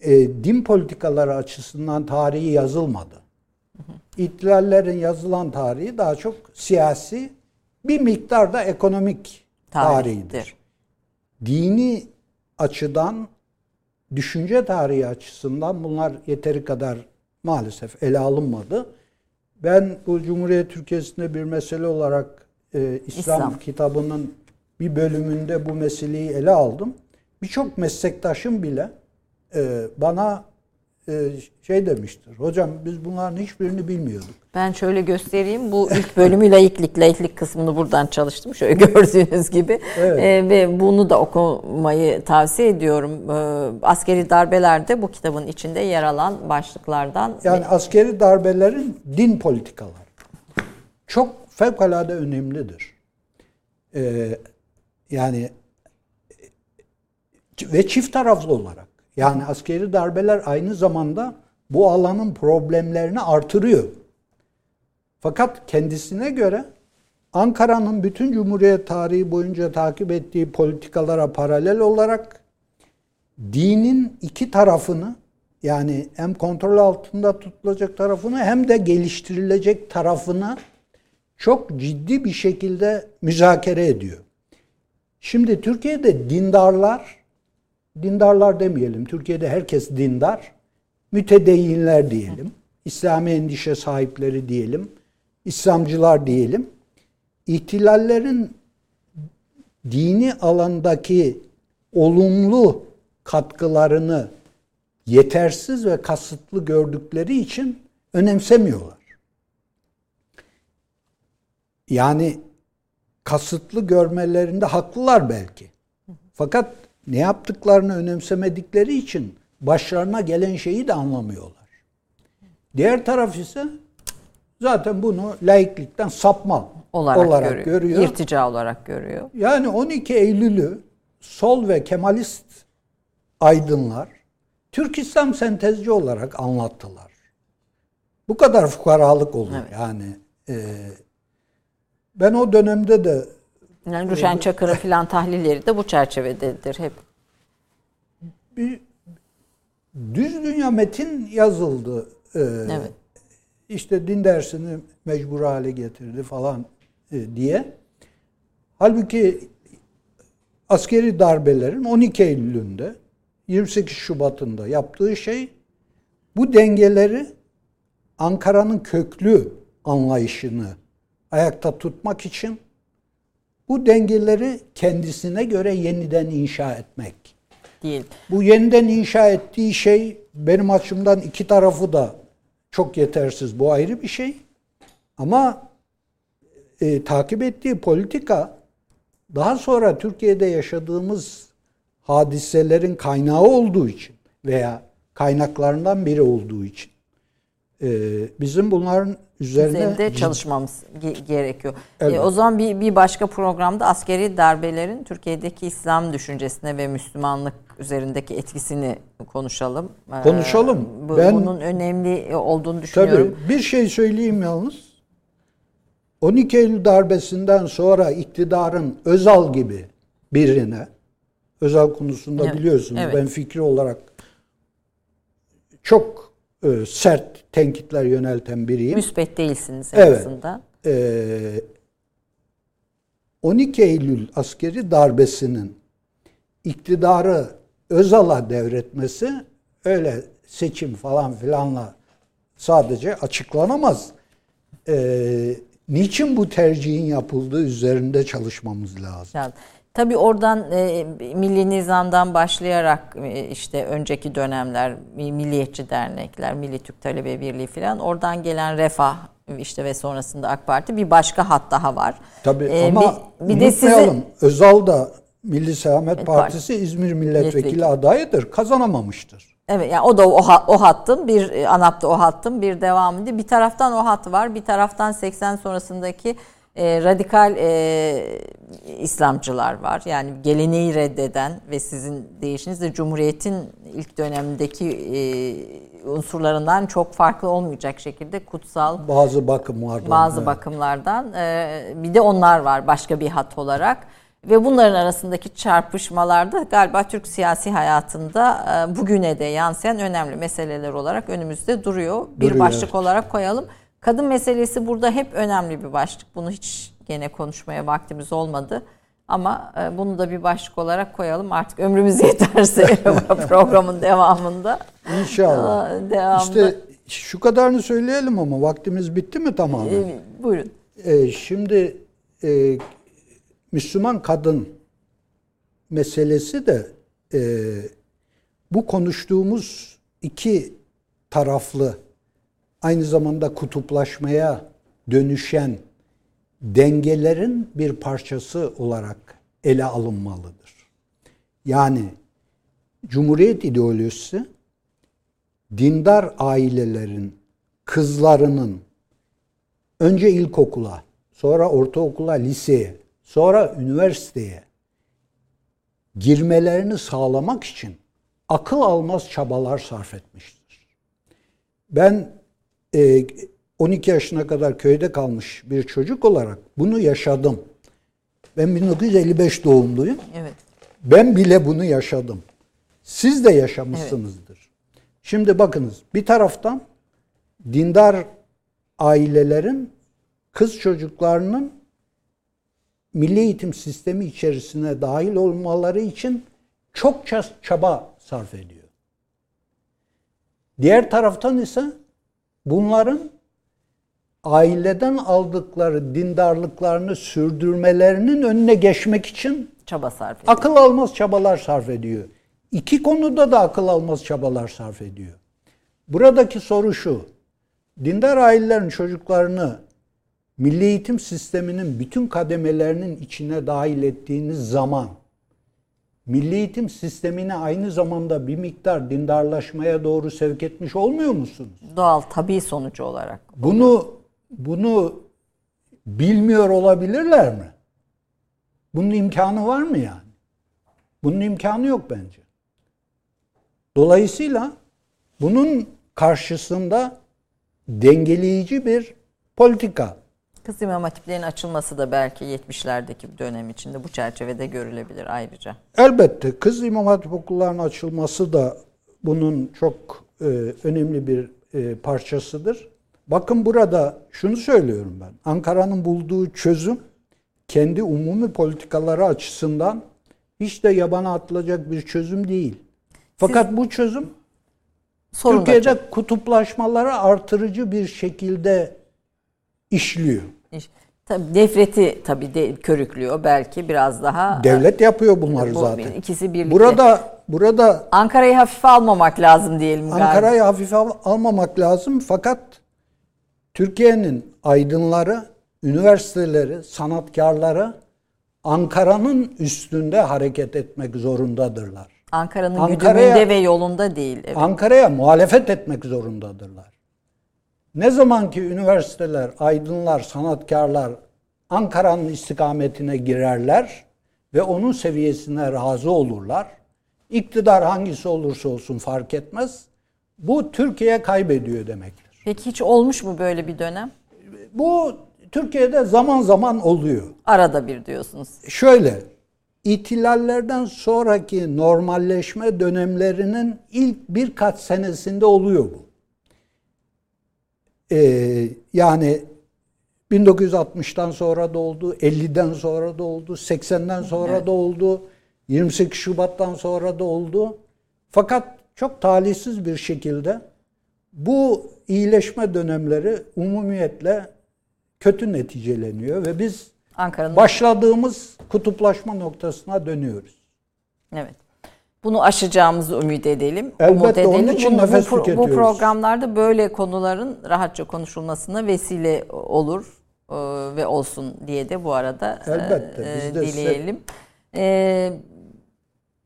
e, din politikaları açısından tarihi yazılmadı. İhtilallerin yazılan tarihi daha çok siyasi, bir miktar da ekonomik tarihidir. tarihidir. Dini açıdan, düşünce tarihi açısından bunlar yeteri kadar maalesef ele alınmadı. Ben bu Cumhuriyet Türkiye'sinde bir mesele olarak e, İslam, İslam kitabının bir bölümünde bu meseleyi ele aldım. Birçok meslektaşım bile e, bana şey demiştir. Hocam biz bunların hiçbirini bilmiyorduk. Ben şöyle göstereyim. Bu ilk bölümü laiklik, laiklik kısmını buradan çalıştım. Şöyle gördüğünüz gibi. Evet. Ee, ve bunu da okumayı tavsiye ediyorum. Ee, askeri darbelerde bu kitabın içinde yer alan başlıklardan. Yani askeri darbelerin din politikaları çok fevkalade önemlidir. Ee, yani ve çift taraflı olarak. Yani askeri darbeler aynı zamanda bu alanın problemlerini artırıyor. Fakat kendisine göre Ankara'nın bütün Cumhuriyet tarihi boyunca takip ettiği politikalara paralel olarak dinin iki tarafını yani hem kontrol altında tutulacak tarafını hem de geliştirilecek tarafını çok ciddi bir şekilde müzakere ediyor. Şimdi Türkiye'de dindarlar, dindarlar demeyelim, Türkiye'de herkes dindar, mütedeyinler diyelim, İslami endişe sahipleri diyelim, İslamcılar diyelim. İhtilallerin dini alandaki olumlu katkılarını yetersiz ve kasıtlı gördükleri için önemsemiyorlar. Yani kasıtlı görmelerinde haklılar belki. Fakat ne yaptıklarını önemsemedikleri için başlarına gelen şeyi de anlamıyorlar. Diğer taraf ise zaten bunu laiklikten sapma olarak, olarak, görüyor. görüyor. İrtica olarak görüyor. Yani 12 Eylül'ü sol ve Kemalist aydınlar Türk İslam sentezci olarak anlattılar. Bu kadar fukaralık olur Evet. yani. e, ben o dönemde de Yani Ruşen Çakır'ın filan tahlilleri de bu çerçevededir hep. bir düz dünya metin yazıldı. E, Evet. İşte din dersini mecbur hale getirdi falan e, diye. Halbuki askeri darbelerin 12 Eylül'ünde 28 Şubat'ında yaptığı şey bu dengeleri Ankara'nın köklü anlayışını ayakta tutmak için bu dengeleri kendisine göre yeniden inşa etmek. Değil. Bu yeniden inşa ettiği şey benim açımdan iki tarafı da çok yetersiz. Bu ayrı bir şey. Ama e, takip ettiği politika daha sonra Türkiye'de yaşadığımız hadiselerin kaynağı olduğu için veya kaynaklarından biri olduğu için bizim bunların üzerine Üzerinde çalışmamız ge- gerekiyor. Evet. E, o zaman bir, bir başka programda askeri darbelerin Türkiye'deki İslam düşüncesine ve Müslümanlık üzerindeki etkisini konuşalım. E, Konuşalım. bu- Ben- bunun önemli olduğunu düşünüyorum. Tabii bir şey söyleyeyim yalnız. 12 Eylül darbesinden sonra iktidarın Özal gibi birine, Özal konusunda Evet, biliyorsunuz evet. ben fikri olarak çok e, sert tenkitler yönelten biriyim. Müspet değilsiniz en Evet. azından. Ee, 12 Eylül askeri darbesinin iktidarı Özal'a devretmesi öyle seçim falan filanla sadece açıklanamaz. Ee, niçin bu tercihin yapıldığı üzerinde çalışmamız lazım. Yani, tabii oradan e, milli nizamdan başlayarak e, işte önceki dönemler mi- milliyetçi dernekler, Milli Türk Talebe Birliği falan oradan gelen refah işte ve sonrasında AK Parti bir başka hat daha var. Tabii Ee, ama bir, bir de sizi Özal da Milli Selamet Evet, Partisi İzmir Milletvekili Milletvekili. adayıdır. Kazanamamıştır. Evet yani o da o, o hattın bir e, ANAP'ta o hattın bir devamıydı. Bir taraftan o hat var, bir taraftan 80 sonrasındaki e, radikal e, İslamcılar var. Yani geleneği reddeden ve sizin deyişinizle Cumhuriyet'in ilk dönemindeki e, unsurlarından çok farklı olmayacak şekilde kutsal Bazı bakımlardan. bazı evet. bakımlardan. Ee, bir de onlar var başka bir hat olarak. Ve bunların arasındaki çarpışmalarda galiba Türk siyasi hayatında e, bugüne de yansıyan önemli meseleler olarak önümüzde duruyor. Bir Duruyor, başlık evet. olarak koyalım. Kadın meselesi burada hep önemli bir başlık. Bunu hiç gene konuşmaya vaktimiz olmadı. Ama e, bunu da bir başlık olarak koyalım. Artık ömrümüz yeterse programın devamında. İnşallah. Devamında. İşte şu kadarını söyleyelim ama vaktimiz bitti mi tamamen? E, buyurun. Ee, şimdi e, Müslüman kadın meselesi de e, bu konuştuğumuz iki taraflı aynı zamanda kutuplaşmaya dönüşen dengelerin bir parçası olarak ele alınmalıdır. Yani Cumhuriyet ideolojisi dindar ailelerin kızlarının önce ilkokula, sonra ortaokula, liseye, sonra üniversiteye girmelerini sağlamak için akıl almaz çabalar sarf etmiştir. Ben 12 e, yaşına kadar köyde kalmış bir çocuk olarak bunu yaşadım. Ben 1955 doğumluyum. Evet. Ben bile bunu yaşadım. Siz de yaşamışsınızdır. Evet. Şimdi bakınız bir taraftan dindar ailelerin kız çocuklarının milli eğitim sistemi içerisine dahil olmaları için çok çaba sarf ediyor. Diğer taraftan ise bunların aileden aldıkları dindarlıklarını sürdürmelerinin önüne geçmek için çaba sarf ediyor. Akıl almaz çabalar sarf ediyor. İki konuda da akıl almaz çabalar sarf ediyor. Buradaki soru şu. Dindar ailelerin çocuklarını milli eğitim sisteminin bütün kademelerinin içine dahil ettiğiniz zaman milli eğitim sistemini aynı zamanda bir miktar dindarlaşmaya doğru sevk etmiş olmuyor musunuz? Doğal, tabii sonucu olarak. Bunu bunu bilmiyor olabilirler mi? Bunun imkanı var mı yani? Bunun imkanı yok bence. Dolayısıyla bunun karşısında dengeleyici bir politika. Kız İmam Hatiplerin açılması da belki 70'lerdeki bir dönem içinde bu çerçevede görülebilir ayrıca. Elbette kız İmam Hatip okullarının açılması da bunun çok e, önemli bir e, parçasıdır. Bakın burada şunu söylüyorum ben. Ankara'nın bulduğu çözüm kendi umumi politikaları açısından hiç de yabana atılacak bir çözüm değil. Fakat Siz, bu çözüm Türkiye'de çok. kutuplaşmaları artırıcı bir şekilde işliyor. Tabii nefreti tabii de körüklüyor belki biraz daha. Devlet yapıyor bunları bu, zaten. İkisi birlikte. Burada burada Ankara'yı hafife almamak lazım diyelim Ankara'yı hafife almamak lazım fakat Türkiye'nin aydınları, üniversiteleri, sanatkarları Ankara'nın üstünde hareket etmek zorundadırlar. Ankara'nın Ankara güdümünde ve yolunda değil. Evet. Ankara'ya muhalefet etmek zorundadırlar. Ne zaman ki üniversiteler, aydınlar, sanatkarlar Ankara'nın istikametine girerler ve onun seviyesine razı olurlar. İktidar hangisi olursa olsun fark etmez. Bu Türkiye kaybediyor demektir. Peki hiç olmuş mu böyle bir dönem? Bu Türkiye'de zaman zaman oluyor. Arada bir diyorsunuz. Şöyle, İhtilallerden sonraki normalleşme dönemlerinin ilk birkaç senesinde oluyor bu. Ee, yani 1960'tan sonra da oldu, 50'den sonra da oldu, 80'den sonra evet. da oldu, 28 Şubat'tan sonra da oldu. Fakat çok talihsiz bir şekilde bu iyileşme dönemleri umumiyetle kötü neticeleniyor ve biz Ankara'nın başladığımız kutuplaşma noktasına dönüyoruz. Evet. Bunu aşacağımızı ümit edelim. Elbette umut edelim. onun için Bunu, nefes bu, tüketiyoruz. Bu programlarda böyle konuların rahatça konuşulmasına vesile olur e, ve olsun diye de bu arada e, Elbette, e, dileyelim. E,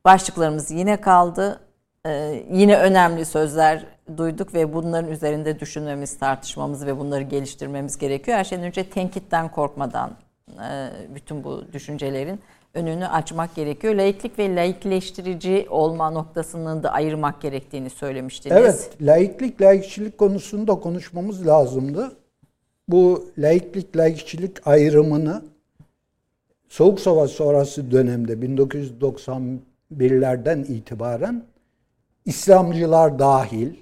başlıklarımız yine kaldı. E, yine önemli sözler duyduk ve bunların üzerinde düşünmemiz, tartışmamız ve bunları geliştirmemiz gerekiyor. Her şeyden önce tenkitten korkmadan e, bütün bu düşüncelerin önünü açmak gerekiyor. Laiklik ve laikleştirici olma noktasını da ayırmak gerektiğini söylemiştiniz. Evet, laiklik, laikçilik konusunda konuşmamız lazımdı. Bu laiklik, laikçilik ayrımını Soğuk Savaş sonrası dönemde 1991'lerden itibaren İslamcılar dahil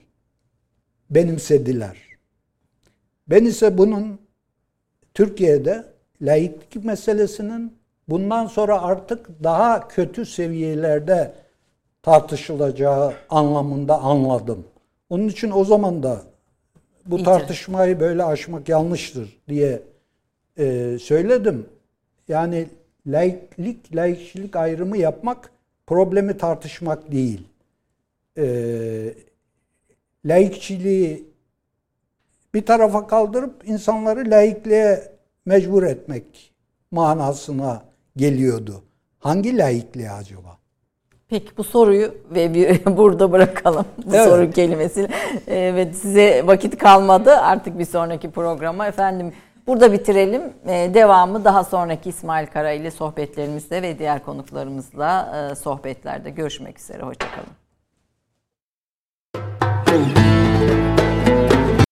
benimsediler. Ben ise bunun Türkiye'de laiklik meselesinin bundan sonra artık daha kötü seviyelerde tartışılacağı anlamında anladım. Onun için o zaman da bu İyice. tartışmayı böyle aşmak yanlıştır diye e, söyledim. Yani laiklik, laikçilik ayrımı yapmak problemi tartışmak değil. E, laikçiliği bir tarafa kaldırıp insanları laikliğe mecbur etmek manasına geliyordu. Hangi laikliğe acaba? Peki bu soruyu ve bir, burada bırakalım. Bu Evet. soru kelimesiyle. Evet size vakit kalmadı artık bir sonraki programa. Efendim burada bitirelim. Ee, devamı daha sonraki İsmail Kara ile sohbetlerimizde ve diğer konuklarımızla e, sohbetlerde görüşmek üzere. Hoşçakalın.